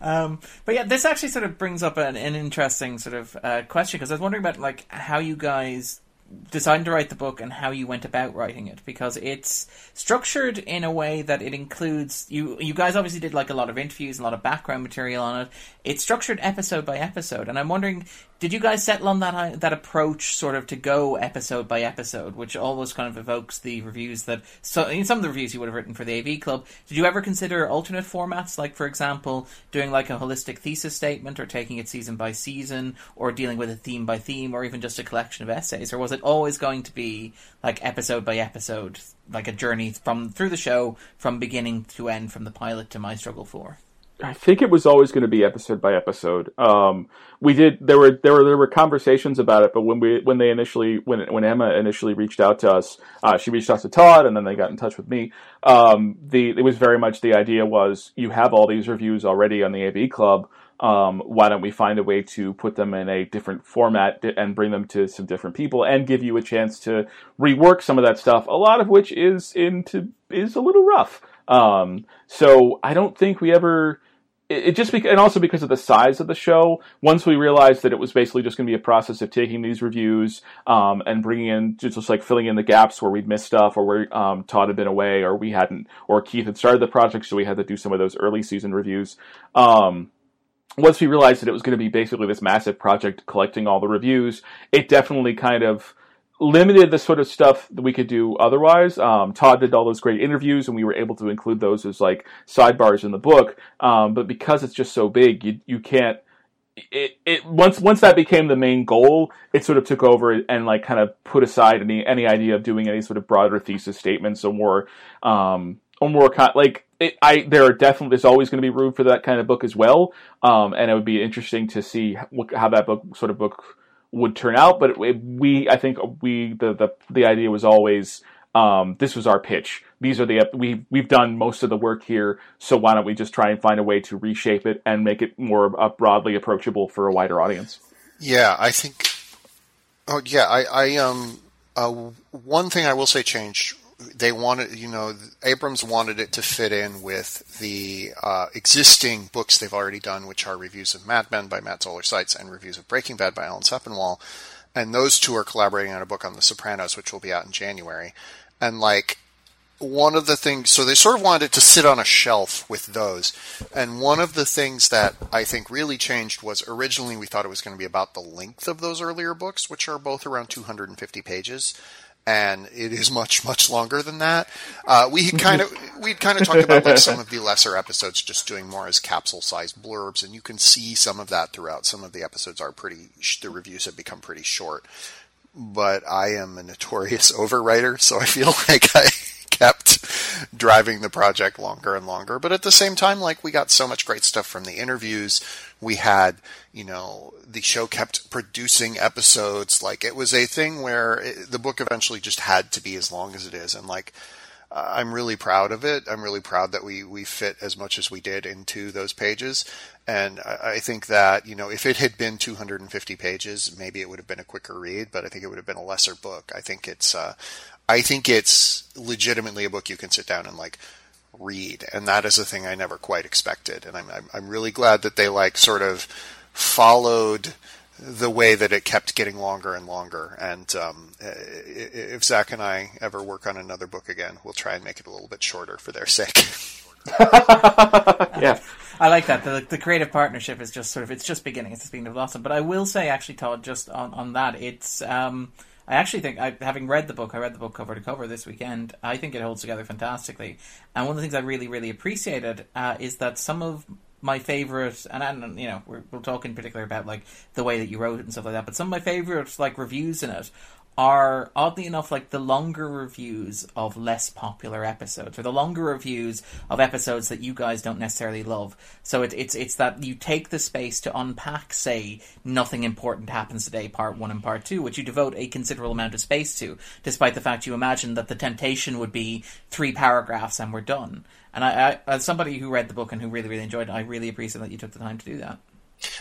Speaker 6: Um, but yeah, this actually sort of brings up an, an interesting sort of uh, question because I was wondering about like how you guys deciding to write the book and how you went about writing it because it's structured in a way that it includes you you guys obviously did like a lot of interviews a lot of background material on it. It's structured episode by episode and i'm wondering did you guys settle on that uh, that approach sort of to go episode by episode which always kind of evokes the reviews that so in some of the reviews you would have written for the AV club. Did you ever consider alternate formats? Like for example doing like a holistic thesis statement or taking it season by season or dealing with a theme by theme or even just a collection of essays or was it always going to be like episode by episode like a journey from through the show from beginning to end from the pilot to my struggle for
Speaker 7: I think it was always going to be episode by episode. Um, we did there were there were there were conversations about it, but when we when they initially when when Emma initially reached out to us, uh, she reached out to Todd, and then they got in touch with me. Um, the it was very much the idea was you have all these reviews already on the AV Club. Um, why don't we find a way to put them in a different format and bring them to some different people and give you a chance to rework some of that stuff, a lot of which is into is a little rough. Um, so I don't think we ever it, just and also because of the size of the show. Once we realized that it was basically just going to be a process of taking these reviews um, and bringing in just, just, like filling in the gaps where we'd missed stuff, or where um, Todd had been away, or we hadn't, or Keith had started the project, so we had to do some of those early season reviews. Um, once we realized that it was going to be basically this massive project collecting all the reviews, it definitely kind of limited the sort of stuff that we could do otherwise. Um, Todd did all those great interviews, and we were able to include those as like sidebars in the book. Um, but because it's just so big, you you can't. It, it once once that became the main goal, it sort of took over and like kind of put aside any any idea of doing any sort of broader thesis statements or more um, or more kind like it, I there are definitely there's always going to be room for that kind of book as well, um, and it would be interesting to see how that book sort of book would turn out. But it, we, I think we, the, the, the idea was always, um, this was our pitch. These are the, we, we've done most of the work here. So why don't we just try and find a way to reshape it and make it more uh, broadly approachable for a wider audience?
Speaker 8: Yeah, I think, oh yeah, I, I, um, uh, one thing I will say changed they wanted, you know, Abrams wanted it to fit in with the uh, existing books they've already done, which are reviews of Mad Men by Matt Zoller Seitz and reviews of Breaking Bad by Alan Sepinwall. And those two are collaborating on a book on The Sopranos, which will be out in January. And like, one of the things, so they sort of wanted it to sit on a shelf with those. And one of the things that I think really changed was originally we thought it was going to be about the length of those earlier books, which are both around 250 pages and it is much much longer than that. Uh, we kind of we kind of talked about like some of the lesser episodes just doing more as capsule sized blurbs, and you can see some of that throughout. Some of the episodes are pretty. The reviews have become pretty short, but I am a notorious [LAUGHS] overwriter, so I feel [LAUGHS] like I kept driving the project longer and longer. But at the same time, like we got so much great stuff from the interviews. We had, you know, the show kept producing episodes. Like it was a thing where it, the book eventually just had to be as long as it is. And like, uh, I'm really proud of it. I'm really proud that we, we fit as much as we did into those pages. And I, I think that, you know, if it had been 250 pages, maybe it would have been a quicker read, but I think it would have been a lesser book. I think it's, uh, I think it's legitimately a book you can sit down and like read, and that is a thing I never quite expected. And I'm I'm, I'm really glad that they like sort of followed the way that it kept getting longer and longer. And um, if Zach and I ever work on another book again, we'll try and make it a little bit shorter for their sake. [LAUGHS]
Speaker 7: yeah.
Speaker 6: I like that. The, the creative partnership is just sort of, it's just beginning. It's just beginning of blossom. But I will say, actually, Todd, just on, on that, it's, um, I actually think, I, having read the book, I read the book cover to cover this weekend. I think it holds together fantastically. And one of the things I really, really appreciated uh, is that some of my favorite, and I don't, you know, we're, we'll talk in particular about like the way that you wrote it and stuff like that. But some of my favorite like reviews in it are oddly enough like the longer reviews of less popular episodes or the longer reviews of episodes that you guys don't necessarily love. So it, it's it's that you take the space to unpack, say, nothing important happens today, part one and part two, which you devote a considerable amount of space to, despite the fact you imagine that the temptation would be three paragraphs and we're done. And I, I as somebody who read the book and who really really enjoyed it, I really appreciate that you took the time to do that.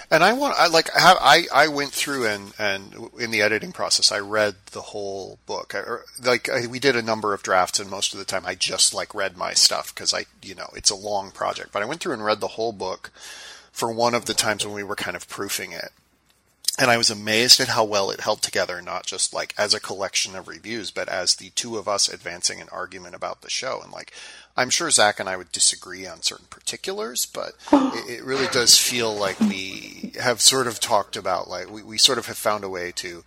Speaker 8: And I want, I like, I, I went through and, and in the editing process, I read the whole book. I, er, like, I, we did a number of drafts, and most of the time, I just like read my stuff because I, you know, it's a long project. But I went through and read the whole book for one of the times when we were kind of proofing it. And I was amazed at how well it held together, not just like as a collection of reviews, but as the two of us advancing an argument about the show. And like, I'm sure Zach and I would disagree on certain particulars, but [GASPS] it, it really does feel like we have sort of talked about, like, we, we sort of have found a way to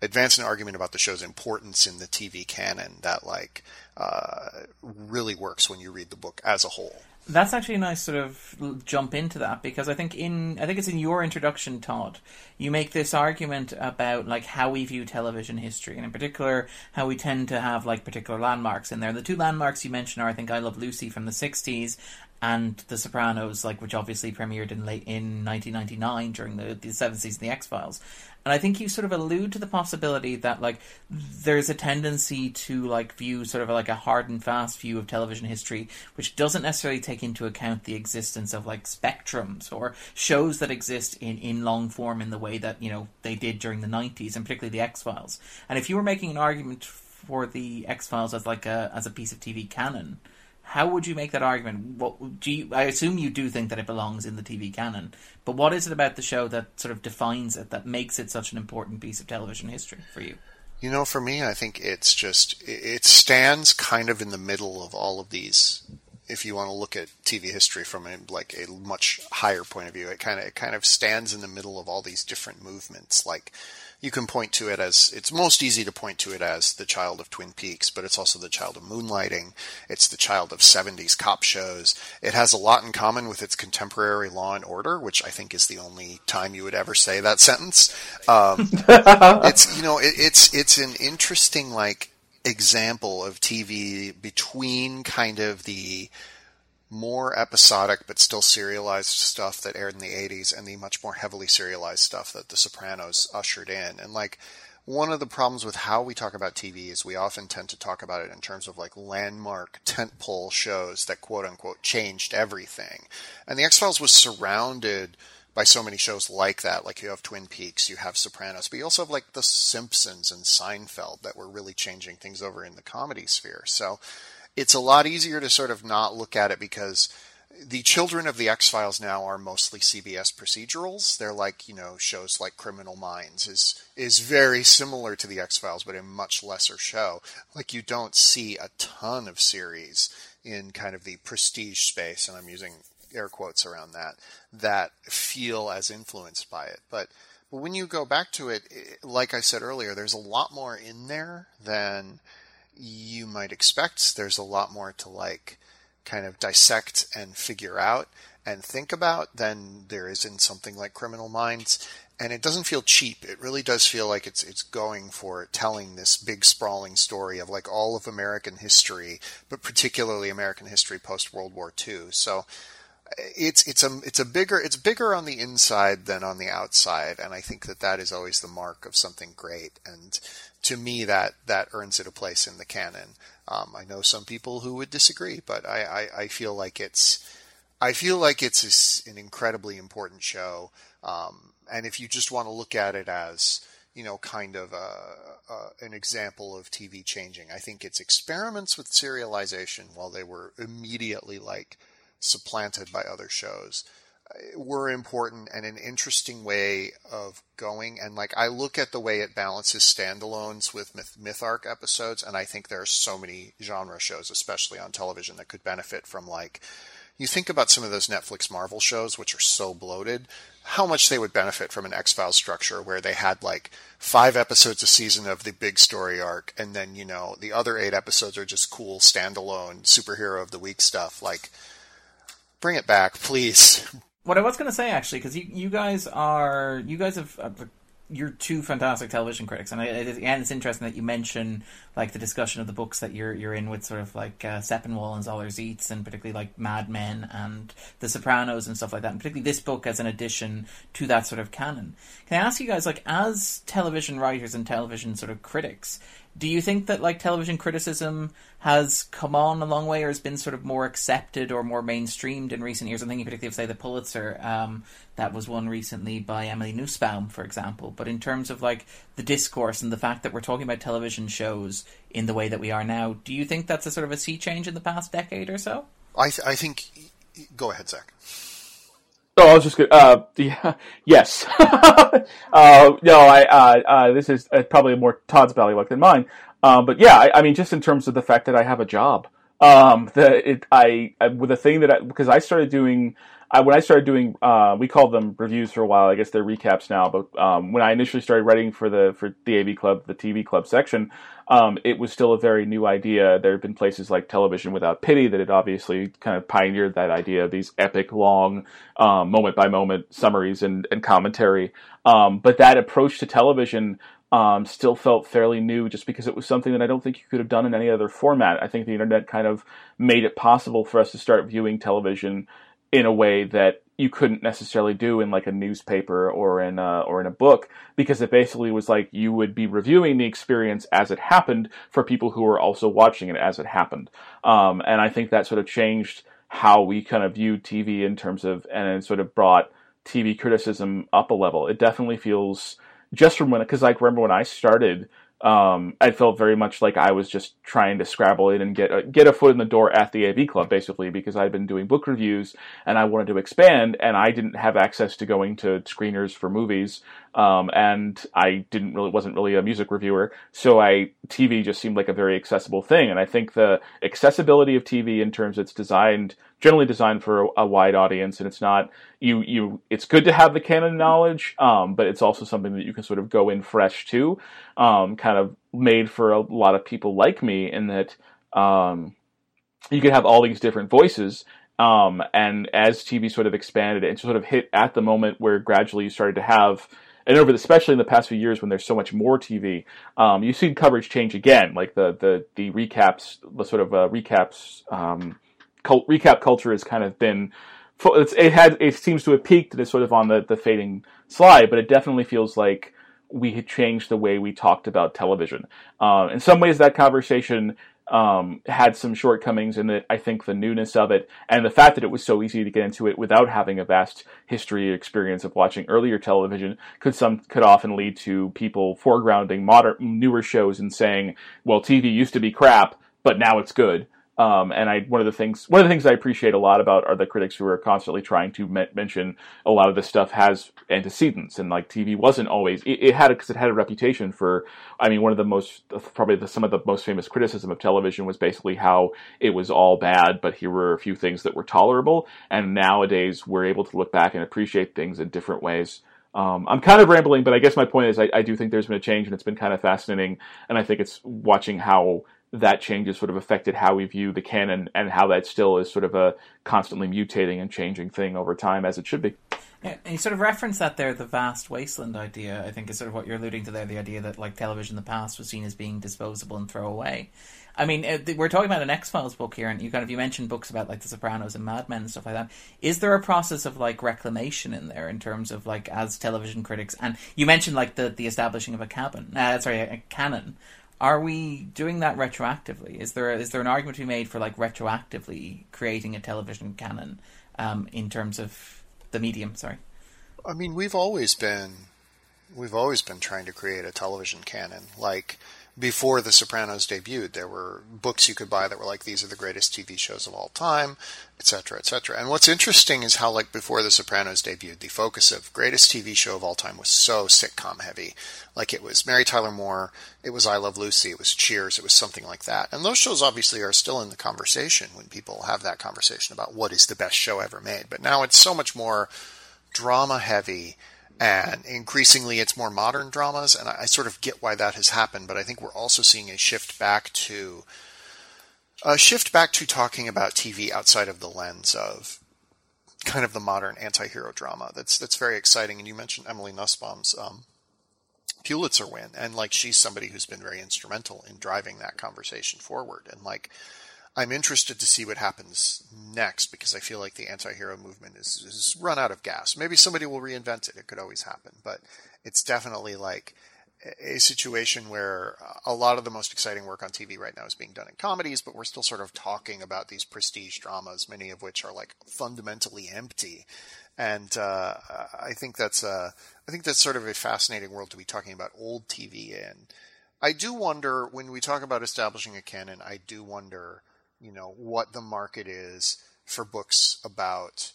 Speaker 8: advance an argument about the show's importance in the TV canon that, like, uh, really works when you read the book as a whole.
Speaker 6: That's actually a nice sort of jump into that because I think in I think it's in your introduction, Todd, you make this argument about like how we view television history, and in particular how we tend to have like particular landmarks in there. The two landmarks you mentioned are I think I Love Lucy from the '60s and The Sopranos, like which obviously premiered in late in 1999 during the the seventh season of the X Files. And I think you sort of allude to the possibility that like there's a tendency to like view sort of like a hard and fast view of television history, which doesn't necessarily take into account the existence of like spectrums or shows that exist in, in long form in the way that, you know, they did during the nineties and particularly the X Files. And if you were making an argument for the X Files as like a as a piece of TV canon, how would you make that argument? What do you, I assume you do think that it belongs in the TV canon, but what is it about the show that sort of defines it, that makes it such an important piece of television history for you?
Speaker 8: You know, for me, I think it's just it stands kind of in the middle of all of these. If you want to look at TV history from a, like a much higher point of view, it kind of it kind of stands in the middle of all these different movements, like you can point to it as it's most easy to point to it as the child of Twin Peaks, but it's also the child of moonlighting. It's the child of 70s cop shows. It has a lot in common with its contemporary Law and Order, which I think is the only time you would ever say that sentence. Um, [LAUGHS] it's you know it, it's it's an interesting like example of TV between kind of the more episodic but still serialized stuff that aired in the 80s and the much more heavily serialized stuff that The Sopranos ushered in. And like one of the problems with how we talk about TV is we often tend to talk about it in terms of like landmark tentpole shows that quote unquote changed everything. And The X-Files was surrounded by so many shows like that. Like you have Twin Peaks, you have Sopranos, but you also have like The Simpsons and Seinfeld that were really changing things over in the comedy sphere. So it's a lot easier to sort of not look at it because the children of the X Files now are mostly CBS procedurals. They're like you know shows like Criminal Minds is is very similar to the X Files, but a much lesser show. Like you don't see a ton of series in kind of the prestige space, and I'm using air quotes around that that feel as influenced by it, but. But when you go back to it, like I said earlier, there's a lot more in there than you might expect. There's a lot more to like kind of dissect and figure out and think about than there is in something like Criminal Minds. And it doesn't feel cheap. It really does feel like it's it's going for telling this big sprawling story of like all of American history, but particularly American history post World War II. So uh, it's it's a it's a bigger it's bigger on the inside than on the outside, and I think that that is always the mark of something great. And to me, that that earns it a place in the canon. Um, I know some people who would disagree, but I, I, I feel like it's I feel like it's an incredibly important show. Um, and if you just want to look at it as you know, kind of a, a, an example of TV changing, I think its experiments with serialization, while they were immediately like supplanted by other shows, were important and an interesting way of going. And like I look at the way it balances standalones with myth, myth arc episodes, and I think there are so many genre shows, especially on television, that could benefit from like you think about some of those Netflix Marvel shows, which are so bloated, how much they would benefit from an X Files structure where they had like five episodes a season of the big story arc, and then you know the other eight episodes are just cool standalone superhero of the week stuff. Like, bring it back, please
Speaker 6: what I was going to say actually, because you, you guys are you guys have uh, you're two fantastic television critics, and, I, and it's interesting that you mention like the discussion of the books that you're you're in with sort of like uh, Sepinwall and Zoller Seitz, and particularly like Mad Men and The Sopranos and stuff like that, and particularly this book as an addition to that sort of canon. Can I ask you guys, like as television writers and television sort of critics, do you think that like television criticism has come on a long way or has been sort of more accepted or more mainstreamed in recent years? I'm thinking particularly of say the Pulitzer um, that was won recently by Emily Nussbaum, for example. But in terms of like the discourse and the fact that we're talking about television shows in the way that we are now, do you think that's a sort of a sea change in the past decade or so?
Speaker 8: I th- I think. Go ahead, Zach.
Speaker 7: Oh, I was just gonna. Uh, [LAUGHS] yeah, yes. [LAUGHS] uh, no, I. Uh, uh, this is uh, probably more Todd's ballywick than mine. Um, but yeah, I, I mean, just in terms of the fact that I have a job. Um, the it, I, I the thing that I, because I started doing. I, when I started doing, uh, we called them reviews for a while. I guess they're recaps now. But um, when I initially started writing for the for the AV Club, the TV Club section, um, it was still a very new idea. There had been places like Television Without Pity that had obviously kind of pioneered that idea of these epic, long, moment by moment summaries and, and commentary. Um, but that approach to television um, still felt fairly new just because it was something that I don't think you could have done in any other format. I think the internet kind of made it possible for us to start viewing television in a way that you couldn't necessarily do in like a newspaper or in a, or in a book because it basically was like you would be reviewing the experience as it happened for people who were also watching it as it happened. Um, and I think that sort of changed how we kind of viewed TV in terms of and sort of brought TV criticism up a level. It definitely feels just from when because like remember when I started um, I felt very much like I was just trying to scrabble in and get a, get a foot in the door at the AV Club, basically, because I'd been doing book reviews and I wanted to expand, and I didn't have access to going to screeners for movies, um, and I didn't really wasn't really a music reviewer, so I TV just seemed like a very accessible thing, and I think the accessibility of TV in terms it's designed generally designed for a, a, wide audience, and it's not you you. It's good to have the canon knowledge, um, but it's also something that you can sort of go in fresh to, um, kind of made for a lot of people like me, in that um, you can have all these different voices. Um, and as TV sort of expanded and sort of hit at the moment where gradually you started to have and over the, especially in the past few years when there's so much more TV, um, you've seen coverage change again. Like the the the recaps, the sort of uh, recaps um, cult, recap culture has kind of been it had it seems to have peaked and is sort of on the, the fading slide, but it definitely feels like we had changed the way we talked about television. Uh, in some ways, that conversation um, had some shortcomings in that I think the newness of it and the fact that it was so easy to get into it without having a vast history experience of watching earlier television could some could often lead to people foregrounding modern newer shows and saying, "Well, TV used to be crap, but now it's good." Um, and I one of the things one of the things I appreciate a lot about are the critics who are constantly trying to me- mention a lot of this stuff has antecedents and like TV wasn't always it, it had because it had a reputation for I mean one of the most probably the, some of the most famous criticism of television was basically how it was all bad but here were a few things that were tolerable and nowadays we're able to look back and appreciate things in different ways. Um, I'm kind of rambling, but I guess my point is I, I do think there's been a change and it's been kind of fascinating, and I think it's watching how that change has sort of affected how we view the canon and how that still is sort of a constantly mutating and changing thing over time as it should be.
Speaker 6: And you sort of reference that there, the vast wasteland idea, I think is sort of what you're alluding to there, the idea that like television in the past was seen as being disposable and throwaway. I mean, uh, we're talking about an X Files book here, and you kind of you mentioned books about like The Sopranos and Mad Men and stuff like that. Is there a process of like reclamation in there in terms of like as television critics? And you mentioned like the the establishing of a cabin, uh, sorry, a canon. Are we doing that retroactively? Is there is there an argument to be made for like retroactively creating a television canon um, in terms of the medium? Sorry.
Speaker 8: I mean, we've always been we've always been trying to create a television canon. Like before The Sopranos debuted, there were books you could buy that were like, these are the greatest TV shows of all time, etc., etc. And what's interesting is how, like, before The Sopranos debuted, the focus of greatest TV show of all time was so sitcom heavy. Like, it was Mary Tyler Moore, it was I Love Lucy, it was Cheers, it was something like that. And those shows obviously are still in the conversation when people have that conversation about what is the best show ever made. But now it's so much more drama heavy and increasingly it's more modern dramas and I, I, sort of get why that has happened but i think we're also seeing a shift back to a shift back to talking about tv outside of the lens of kind of the modern anti-hero drama that's that's very exciting and you mentioned emily nussbaum's um, pulitzer win and like she's somebody who's been very instrumental in driving that conversation forward and like I'm interested to see what happens next because I feel like the anti-hero movement is, is run out of gas. Maybe somebody will reinvent it. It could always happen, but it's definitely like a situation where a lot of the most exciting work on TV right now is being done in comedies, but we're still sort of talking about these prestige dramas, many of which are like fundamentally empty. And uh, I think that's a, I think that's sort of a fascinating world to be talking about old TV in. I do wonder when we talk about establishing a canon. I do wonder you know what the market is for books about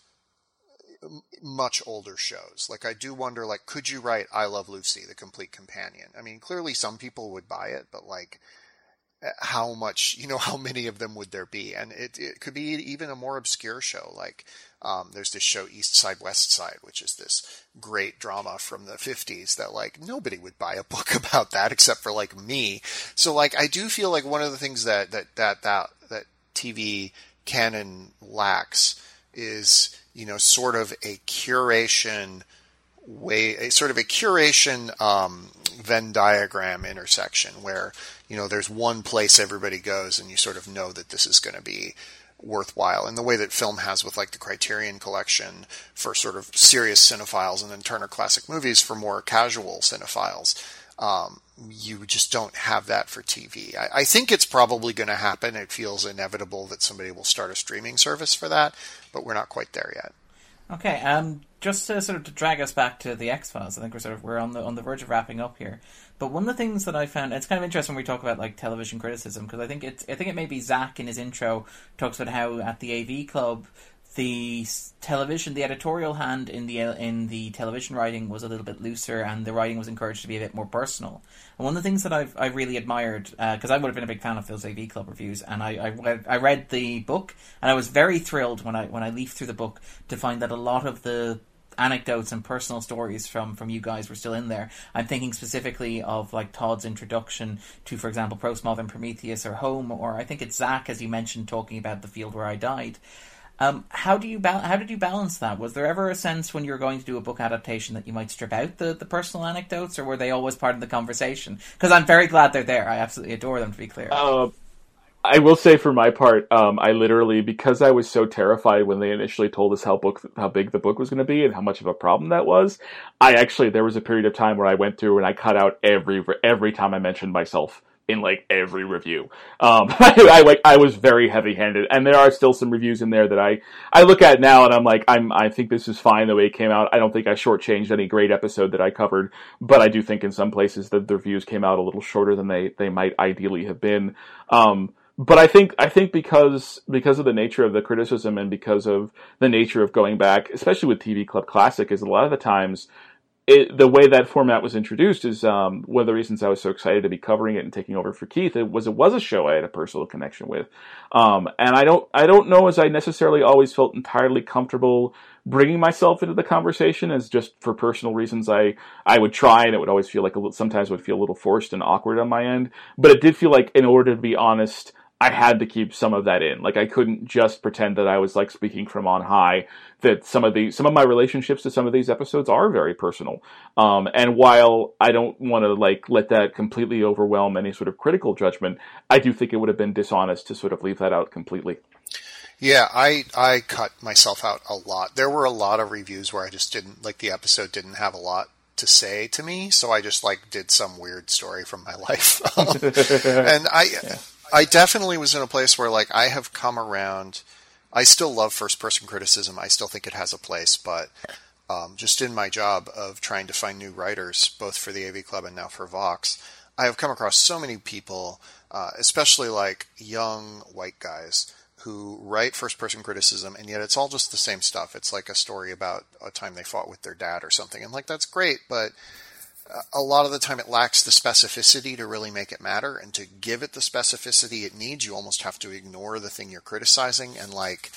Speaker 8: much older shows. Like I do wonder, like, could you write "I Love Lucy," the complete companion? I mean, clearly some people would buy it, but like, how much, you know, [LAUGHS] how many of them would there be? And it, it could be even a more obscure show. Like, um, there's this show East Side, West Side, which is this great drama from the 50s that like nobody would buy a [LAUGHS] book about that except for like me. So like, I do feel like one of the things that, that, that, that, that TV canon lacks is, you know, sort of a curation way, a sort of a curation, um, Venn diagram intersection where you know there's one place everybody goes and you sort of know that this is going to be worthwhile And the way that film has with like the Criterion collection for sort of serious cinephiles and then Turner Classic Movies for more casual cinephiles. Um, you just don't have that for TV. I, I think it's probably going to happen. It feels inevitable that somebody will start a streaming service for that, but we're not quite there yet.
Speaker 6: Okay, um, just to sort of to drag us back to the X Files, I think we're sort of we're on the on the verge of wrapping up here. But one of the things that I found it's kind of interesting when we talk about like television criticism because I think it's I think it may be Zach in his intro talks about how at the AV Club the television, the editorial hand in the in the television writing was a little bit looser, and the writing was encouraged to be a bit more personal. And one of the things that I've I really admired because uh, I would have been a big fan of those AV Club reviews, and I, I, I read the book, and I was very thrilled when I when I leafed through the book to find that a lot of the anecdotes and personal stories from from you guys were still in there. I'm thinking specifically of like Todd's introduction to, for example, Postmodern Prometheus or Home, or I think it's Zach, as you mentioned, talking about the field where I died. Um, how do you ba- how did you balance that? Was there ever a sense when you were going to do a book adaptation that you might strip out the, the personal anecdotes, or were they always part of the conversation? Because I'm very glad they're there. I absolutely adore them. To be clear.
Speaker 7: Uh, I will say for my part, um, I literally because I was so terrified when they initially told us how book how big the book was going to be and how much of a problem that was. I actually there was a period of time where I went through and I cut out every every time I mentioned myself in like every review. Um, [LAUGHS] I, I, like I was very heavy handed, and there are still some reviews in there that I I look at now and I'm like I'm I think this is fine the way it came out. I don't think I shortchanged any great episode that I covered, but I do think in some places that the reviews came out a little shorter than they they might ideally have been. Um, but I think I think because because of the nature of the criticism and because of the nature of going back, especially with TV Club Classic, is a lot of the times it, the way that format was introduced is um, one of the reasons I was so excited to be covering it and taking over for Keith. It was it was a show I had a personal connection with, um, and I don't I don't know as I necessarily always felt entirely comfortable bringing myself into the conversation as just for personal reasons I I would try and it would always feel like a little, sometimes would feel a little forced and awkward on my end. But it did feel like in order to be honest. I had to keep some of that in. Like I couldn't just pretend that I was like speaking from on high. That some of the some of my relationships to some of these episodes are very personal. Um, and while I don't want to like let that completely overwhelm any sort of critical judgment, I do think it would have been dishonest to sort of leave that out completely.
Speaker 8: Yeah, I I cut myself out a lot. There were a lot of reviews where I just didn't like the episode didn't have a lot to say to me, so I just like did some weird story from my [LAUGHS] life. [LAUGHS] and I yeah. I definitely was in a place where like I have come around. I still love first person criticism. I still think it has a place, but um, just in my job of trying to find new writers, both for the AV Club and now for Vox, I have come across so many people, uh, especially like young white guys who write first person criticism and yet it's all just the same stuff. It's like a story about a time they fought with their dad or something. And like that's great, but a lot of the time it lacks the specificity to really make it matter and to give it the specificity it needs you almost have to ignore the thing you're criticizing and like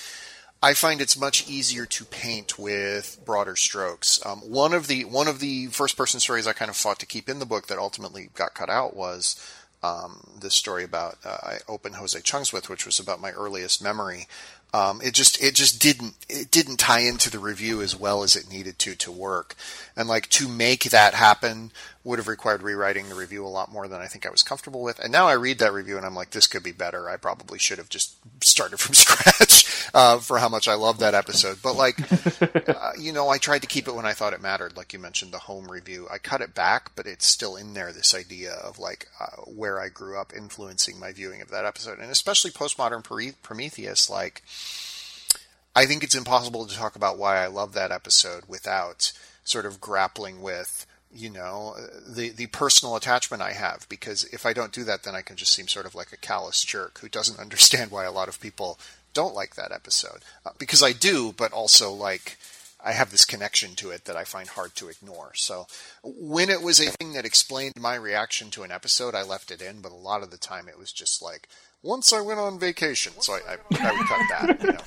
Speaker 8: I find it's much easier to paint with broader strokes. Um, one of the one of the first person stories I kind of fought to keep in the book that ultimately got cut out was um, this story about uh, I opened Jose Chung's with, which was about my earliest memory um, it just it just didn't it didn't tie into the review as well as it needed to to work, and like to make that happen would have required rewriting the review a lot more than I think I was comfortable with. And now I read that review and I'm like, this could be better. I probably should have just started [LAUGHS] from scratch uh, for how much I love that episode. But like, [LAUGHS] uh, you know, I tried to keep it when I thought it mattered. Like you mentioned, the home review. I cut it back, but it's still in there. This idea of like uh, where I grew up influencing my viewing of that episode, and especially postmodern Prometheus. Like, I think it's impossible to talk about why I love that episode without sort of grappling with you know the the personal attachment I have because if I don't do that then I can just seem sort of like a callous jerk who doesn't [LAUGHS] understand why a lot of people don't like that episode uh, because I do but also like I have this connection to it that I find hard to ignore. So when it was a thing that explained my reaction to an episode, I left it in. But a lot of the time, it was just like once I went on vacation, so I, I, I would cut that. You know.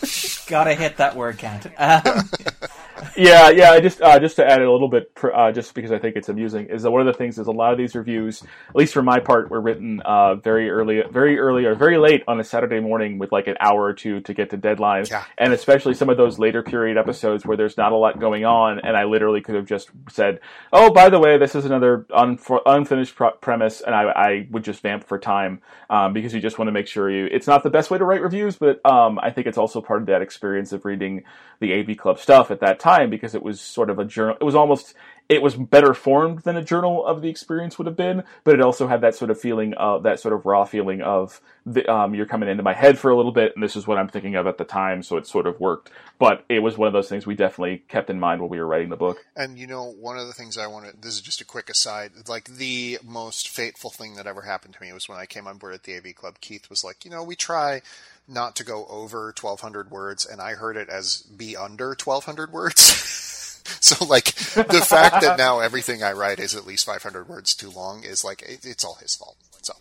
Speaker 8: [LAUGHS]
Speaker 6: Gotta hit that word count. Um, [LAUGHS]
Speaker 7: yeah, yeah. I just uh, just to add a little bit, uh, just because I think it's amusing, is that one of the things is a lot of these reviews, at least for my part, were written uh, very early, very early or very late on a Saturday morning with like an hour or two to get to deadlines,
Speaker 8: Yeah.
Speaker 7: and especially some of those later period episodes where there's not a lot going on, and I literally could have just said, "Oh, by the way, this is another unf- unfinished pro- premise," and I, I would just vamp for time um, because you just want to make sure you. It's not the best way to write reviews, but um, I think it's also part of that experience of reading the AV Club stuff at that time because it was sort of a journal. It was almost it was better formed than a journal of the experience would have been, but it also had that sort of feeling of that sort of raw feeling of the, um, you're coming into my head for a little bit, and this is what I'm thinking of at the time, so it sort of worked. But it was one of those things we definitely kept in mind when we were writing the book.
Speaker 8: And you know, one of the things I want to, this is just a quick aside, like the most fateful thing that ever happened to me was when I came on board at the AV Club. Keith was like, you know, we try not to go over 1200 words, and I heard it as be under 1200 words. [LAUGHS] so like the fact that now everything I write is at least 500 words too long is like, it, it's all his fault. So.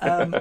Speaker 8: [LAUGHS]
Speaker 6: um,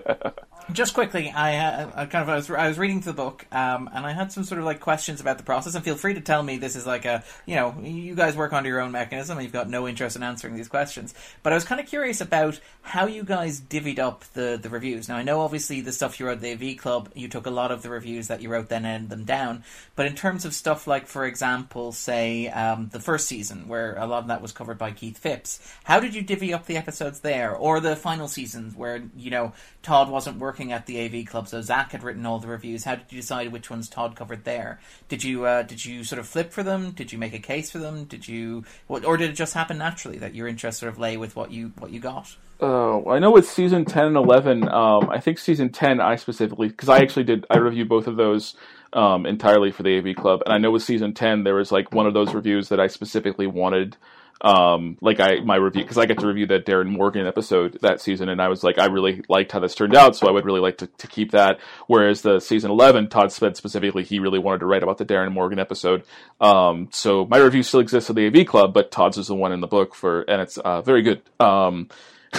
Speaker 6: just quickly, I, uh, I kind of I was, I was reading the book, um, and I had some sort of like questions about the process. And feel free to tell me this is like a you know you guys work under your own mechanism, and you've got no interest in answering these questions. But I was kind of curious about how you guys divvied up the the reviews. Now I know obviously the stuff you wrote the AV Club, you took a lot of the reviews that you wrote, then edited them down. But in terms of stuff like, for example, say um, the first season, where a lot of that was covered by Keith Phipps, how did you divvy up the episodes there, or the final seasons where you know Todd wasn't working at the AV Club, so Zach had written all the reviews. How did you decide which ones Todd covered there? Did you uh, did you sort of flip for them? Did you make a case for them? Did you, or did it just happen naturally that your interest sort of lay with what you what you got?
Speaker 7: Oh, I know with season ten and eleven. Um, I think season ten, I specifically because I actually did. I reviewed both of those um, entirely for the AV Club, and I know with season ten there was like one of those reviews that I specifically wanted. Um, like I my review because I get to review that Darin Morgan episode that season, and I was like, I really liked how this turned out, so I would really like to, to keep that. Whereas the season eleven, Todd said specifically he really wanted to write about the Darin Morgan episode. Um, so my review still exists at the AV Club, but Todd's is the one in the book for, and it's uh, very good. Um, [LAUGHS]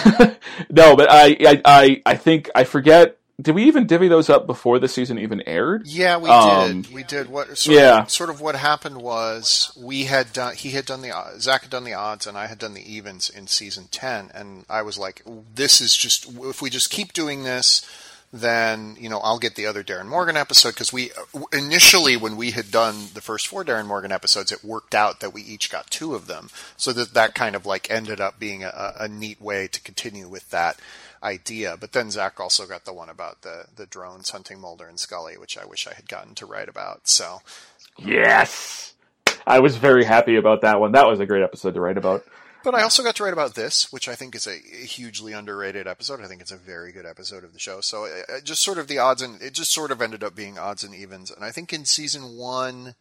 Speaker 7: no, but I, I, I, I think I forget. Did we even divvy those up before the season even aired?
Speaker 8: Yeah, we
Speaker 7: Um,
Speaker 8: did. We did. What? Sort
Speaker 7: yeah.
Speaker 8: Of, sort of what happened was we had done. He had done the Zach had done the odds, and I had done the evens in season ten. And I was like, "This is just if we just keep doing this." Then you know I'll get the other Darin Morgan episode because we initially when we had done the first four Darin Morgan episodes it worked out that we each got two of them so that that kind of like ended up being a, a neat way to continue with that idea. But then Zach also got the one about the the drones hunting Mulder and Scully, which I wish I had gotten to write about. So
Speaker 7: Yes, I was very happy about that one. That was a great episode to write about.
Speaker 8: But I also got to write about this, which I think is a hugely underrated episode. I think it's a very good episode of the show. So uh, just sort of the odds and it just sort of ended up being odds and evens. And I think in season one,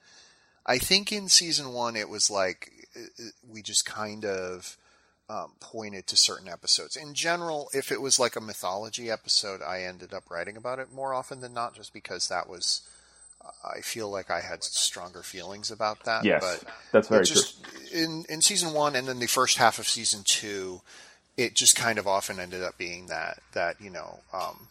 Speaker 8: I think in season one it was like uh, we just kind of um, pointed to certain episodes. In general, if it was like a mythology episode, I ended up writing about it more often than not, just because that was. I feel like I had stronger feelings about that.
Speaker 7: Yes,
Speaker 8: but
Speaker 7: that's very
Speaker 8: just, In in season one, and then the first half of season two, it just kind of often ended up being that that you know um,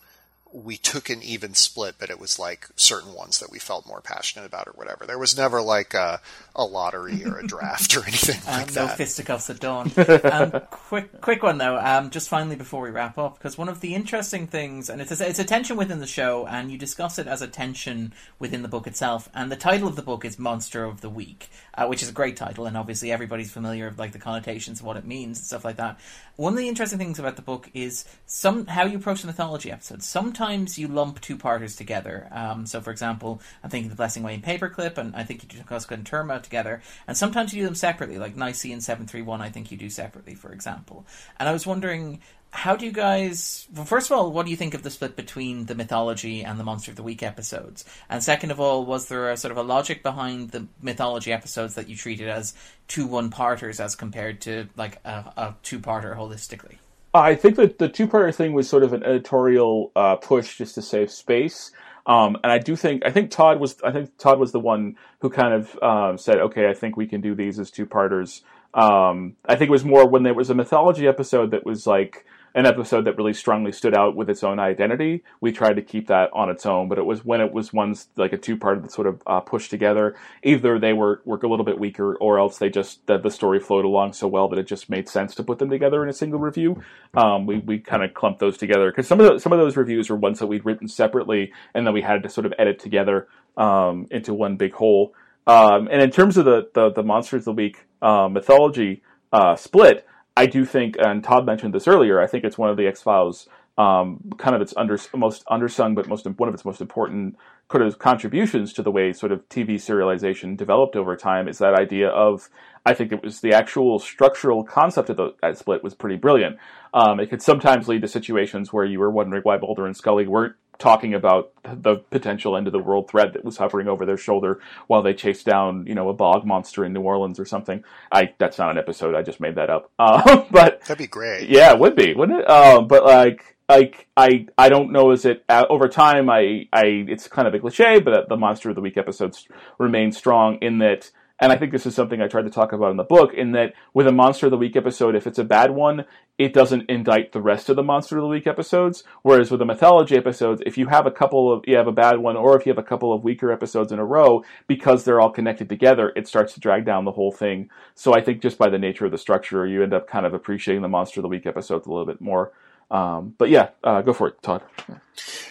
Speaker 8: we took an even split, but it was like certain ones that we felt more passionate about or whatever. There was never like a, a lottery or a draft or [LAUGHS] anything like
Speaker 6: um, no
Speaker 8: that.
Speaker 6: fisticuffs at dawn. [LAUGHS] um, quick, quick one though. Um, just finally before we wrap up, because one of the interesting things, and it's a, it's a tension within the show, and you discuss it as a tension within the book itself. And the title of the book is Monster of the Week, uh, which is a great title, and obviously everybody's familiar with like the connotations of what it means and stuff like that. One of the interesting things about the book is some how you approach the mythology episodes. Sometimes you lump two parters together. Um, so, for example, I'm thinking the Blessing Way and Paperclip, and I think you do Tunguska and Terma together. And sometimes you do them separately, like Nisei and Seven Three One. I think you do separately, for example. And I was wondering. How do you guys? Well, first of all, what do you think of the split between the mythology and the Monster of the Week episodes? And second of all, was there a sort of a logic behind the mythology episodes that you treated as two one parters as compared to like a, a two parter holistically?
Speaker 7: I think that the two-parter thing was sort of an editorial uh, push just to save space. Um, and I do think I think Todd was I think Todd was the one who kind of um, said, okay, I think we can do these as two-parters. Um, I think it was more when there was a mythology episode that was like an episode that really strongly stood out with its own identity. We tried to keep that on its own, but it was when it was ones like a two part that sort of uh, pushed together. Either they were were a little bit weaker, or else they just that the story flowed along so well that it just made sense to put them together in a single review. Um, we we kind of clumped those together because some of the, some of those reviews were ones that we'd written separately, and then we had to sort of edit together um, into one big whole. Um, and in terms of the the, the monsters of the week uh, mythology uh, split. I do think, and Todd mentioned this earlier. I think it's one of the X Files, um, kind of its under, most undersung, but most one of its most important kind of contributions to the way sort of TV serialization developed over time. Is that idea of I think it was the actual structural concept of the that split was pretty brilliant. Um, it could sometimes lead to situations where you were wondering why Mulder and Scully weren't talking about the potential end of the world threat that was hovering over their shoulder while they chased down, you know, a bog monster in New Orleans or something. I that's not an episode. I just made that up. [LAUGHS] Uh, but
Speaker 8: that'd be great.
Speaker 7: Yeah, it would be, wouldn't it? Um, but like. Like I, I don't know. Is it uh, over time? I, I, it's kind of a cliche, but the monster of the week episodes remain strong in that and I think this is something I tried to talk about in the book, in that with a Monster of the Week episode, if it's a bad one, it doesn't indict the rest of the Monster of the Week episodes. Whereas with the mythology episodes, if you have a couple of, you have a bad one, or if you have a couple of weaker episodes in a row, because they're all connected together, it starts to drag down the whole thing. So I think just by the nature of the structure, you end up kind of appreciating the Monster of the Week episodes a little bit more. Um, but yeah, uh, go for it, Todd.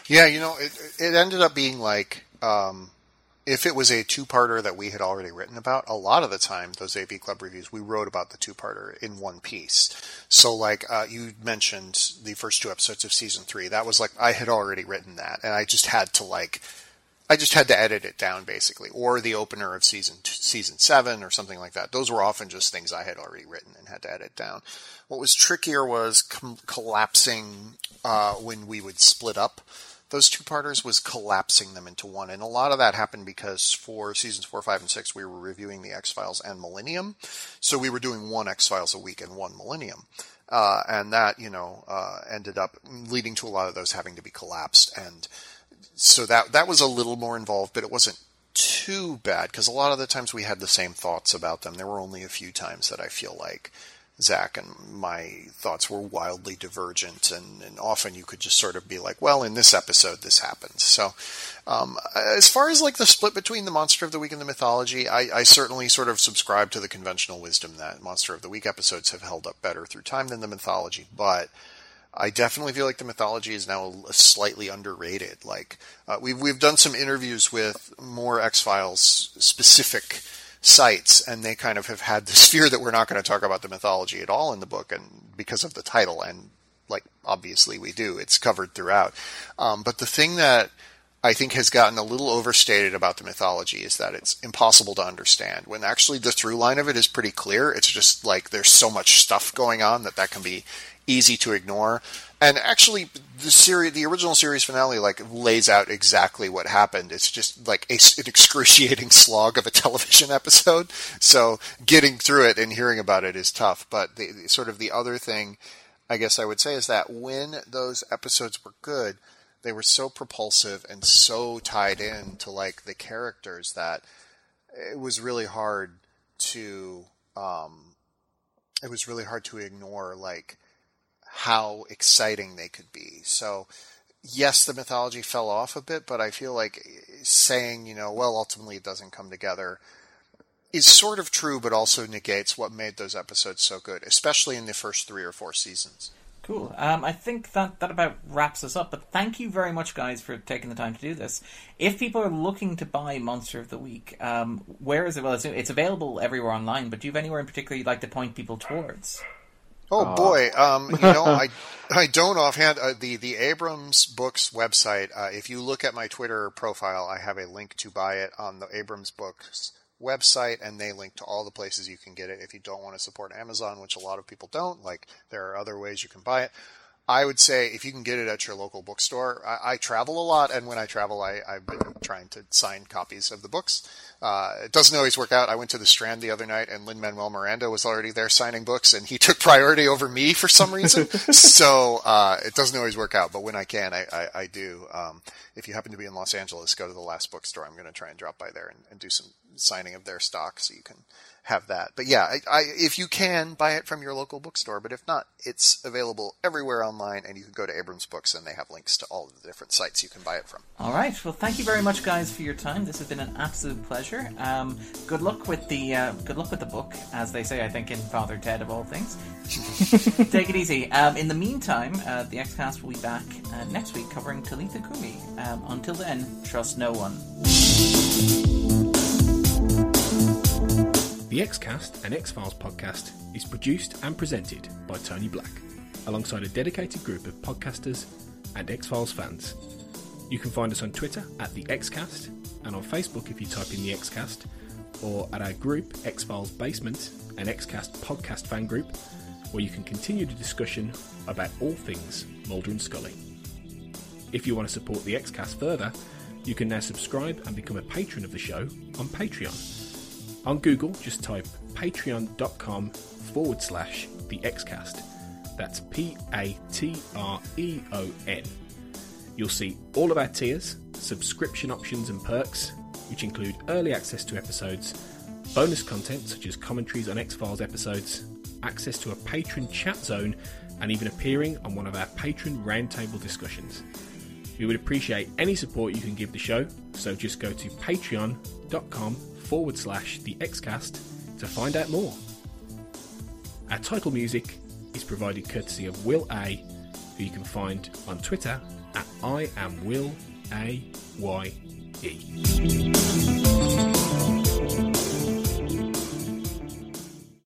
Speaker 8: Yeah, you know, it, it ended up being like, um, if it was a two-parter that we had already written about, a lot of the time those AV Club reviews we wrote about the two-parter in one piece. So, like uh, you mentioned, the first two episodes of season three, that was like I had already written that, and I just had to like, I just had to edit it down basically, or the opener of season season seven or something like that. Those were often just things I had already written and had to edit down. What was trickier was com- collapsing uh, when we would split up those two parters was collapsing them into one. And a lot of that happened because for seasons four, five, and six, we were reviewing the X Files and Millennium. So we were doing one X Files a week and one Millennium. Uh, and that, you know, uh, ended up leading to a lot of those having to be collapsed. And so that, that was a little more involved, but it wasn't too bad because a lot of the times we had the same thoughts about them. There were only a few times that I feel like Zach and my thoughts were wildly divergent, and, and, often you could just sort of be like, "Well, in this episode, this happens." So, um, as far as like the split between the Monster of the Week and the mythology, I, I, certainly sort of subscribe to the conventional wisdom that Monster of the Week episodes have held up better through time than the mythology, but. I definitely feel like the mythology is now slightly underrated. Like uh, we've we've done some interviews with more X Files specific sites, and they kind of have had this [LAUGHS] fear that we're not going to talk about the mythology at all in the book, and because of the title, and like obviously we do, it's covered throughout. Um, but the thing that I think has gotten a little overstated about the mythology is that it's impossible to understand. When actually the through line of it is pretty clear. It's just like there's so much stuff going on that that can be easy to ignore. And actually, the series, the original series finale, like lays out exactly what happened. It's just like a, an excruciating [LAUGHS] slog of a television episode. So getting through it and hearing about it is tough. But the, sort of the other thing, I guess I would say, is that when those episodes were good, they were so propulsive and so tied in to like the characters that it was really hard to, um, it was really hard to ignore like how exciting they could be. So, yes, the mythology fell off a bit, but I feel like saying, you know, well, ultimately it doesn't come together is sort of true, but also negates what made those episodes so good, especially in the first three or four seasons.
Speaker 6: Cool. Um, I think that that about wraps us up. But thank you very much, guys, for taking the time to do this. If people are looking to buy Monster of the Week, um, where is it? Well, it's, it's available everywhere online. But do you have anywhere in particular you'd like to point people towards?
Speaker 8: Oh uh, boy, um, you know, I [LAUGHS] I don't offhand uh, the the Abrams Books website. Uh, if you look at my Twitter profile, I have a link to buy it on the Abrams Books website, and they link to all the places you can get it. If you don't want to support Amazon, which a lot of people don't, like there are other ways you can buy it. I would say if you can get it at your local bookstore, I, I travel a lot, and when I travel, I, I've been trying to sign copies of the books. Uh, it doesn't always work out. I went to the Strand the other night, and Lin Manuel Miranda was already there signing books, and he [LAUGHS] took priority over me for some reason. [LAUGHS] so uh, it doesn't always work out, but when I can, I, I, I do. Um, if you happen to be in Los Angeles, go to the last bookstore. I'm going to try and drop by there and, and do some signing of their stock, so you can have that. But yeah, I, I, if you can buy it from your local bookstore, but if not, it's available everywhere online, and you can go to Abrams Books, and they have links to all of the different sites you can buy it from.
Speaker 6: All right. Well, thank you very much, guys, for your time. This has been an absolute pleasure. Um, good luck with the uh, good luck with the book, as they say. I think in Father Ted of all things. [LAUGHS] Take it easy. Um, in the meantime, uh, the Xcast will be back uh, next week covering Talitha Kumi. Um, until then, trust no one.
Speaker 12: The Xcast, and X Files podcast, is produced and presented by Tony Black, alongside a dedicated group of podcasters and X Files fans. You can find us on Twitter at the Xcast and on Facebook if you type in the Xcast, or at our group X Files Basement, an Xcast podcast fan group, where you can continue the discussion about all things Mulder and Scully. If you want to support the Xcast further, you can now subscribe and become a patron of the show on Patreon. On Google, just type patreon.com forward slash the Xcast. That's P A T R E O N. You'll see all of our tiers, subscription options and perks, which include early access to episodes, bonus content such as commentaries on X Files episodes, access to a patron chat zone, and even appearing on one of our patron roundtable discussions. We would appreciate any support you can give the show, so just go to patreon.com forward slash the Xcast to find out more. Our title music is provided courtesy of Will A, who you can find on Twitter at I am Will A Y E.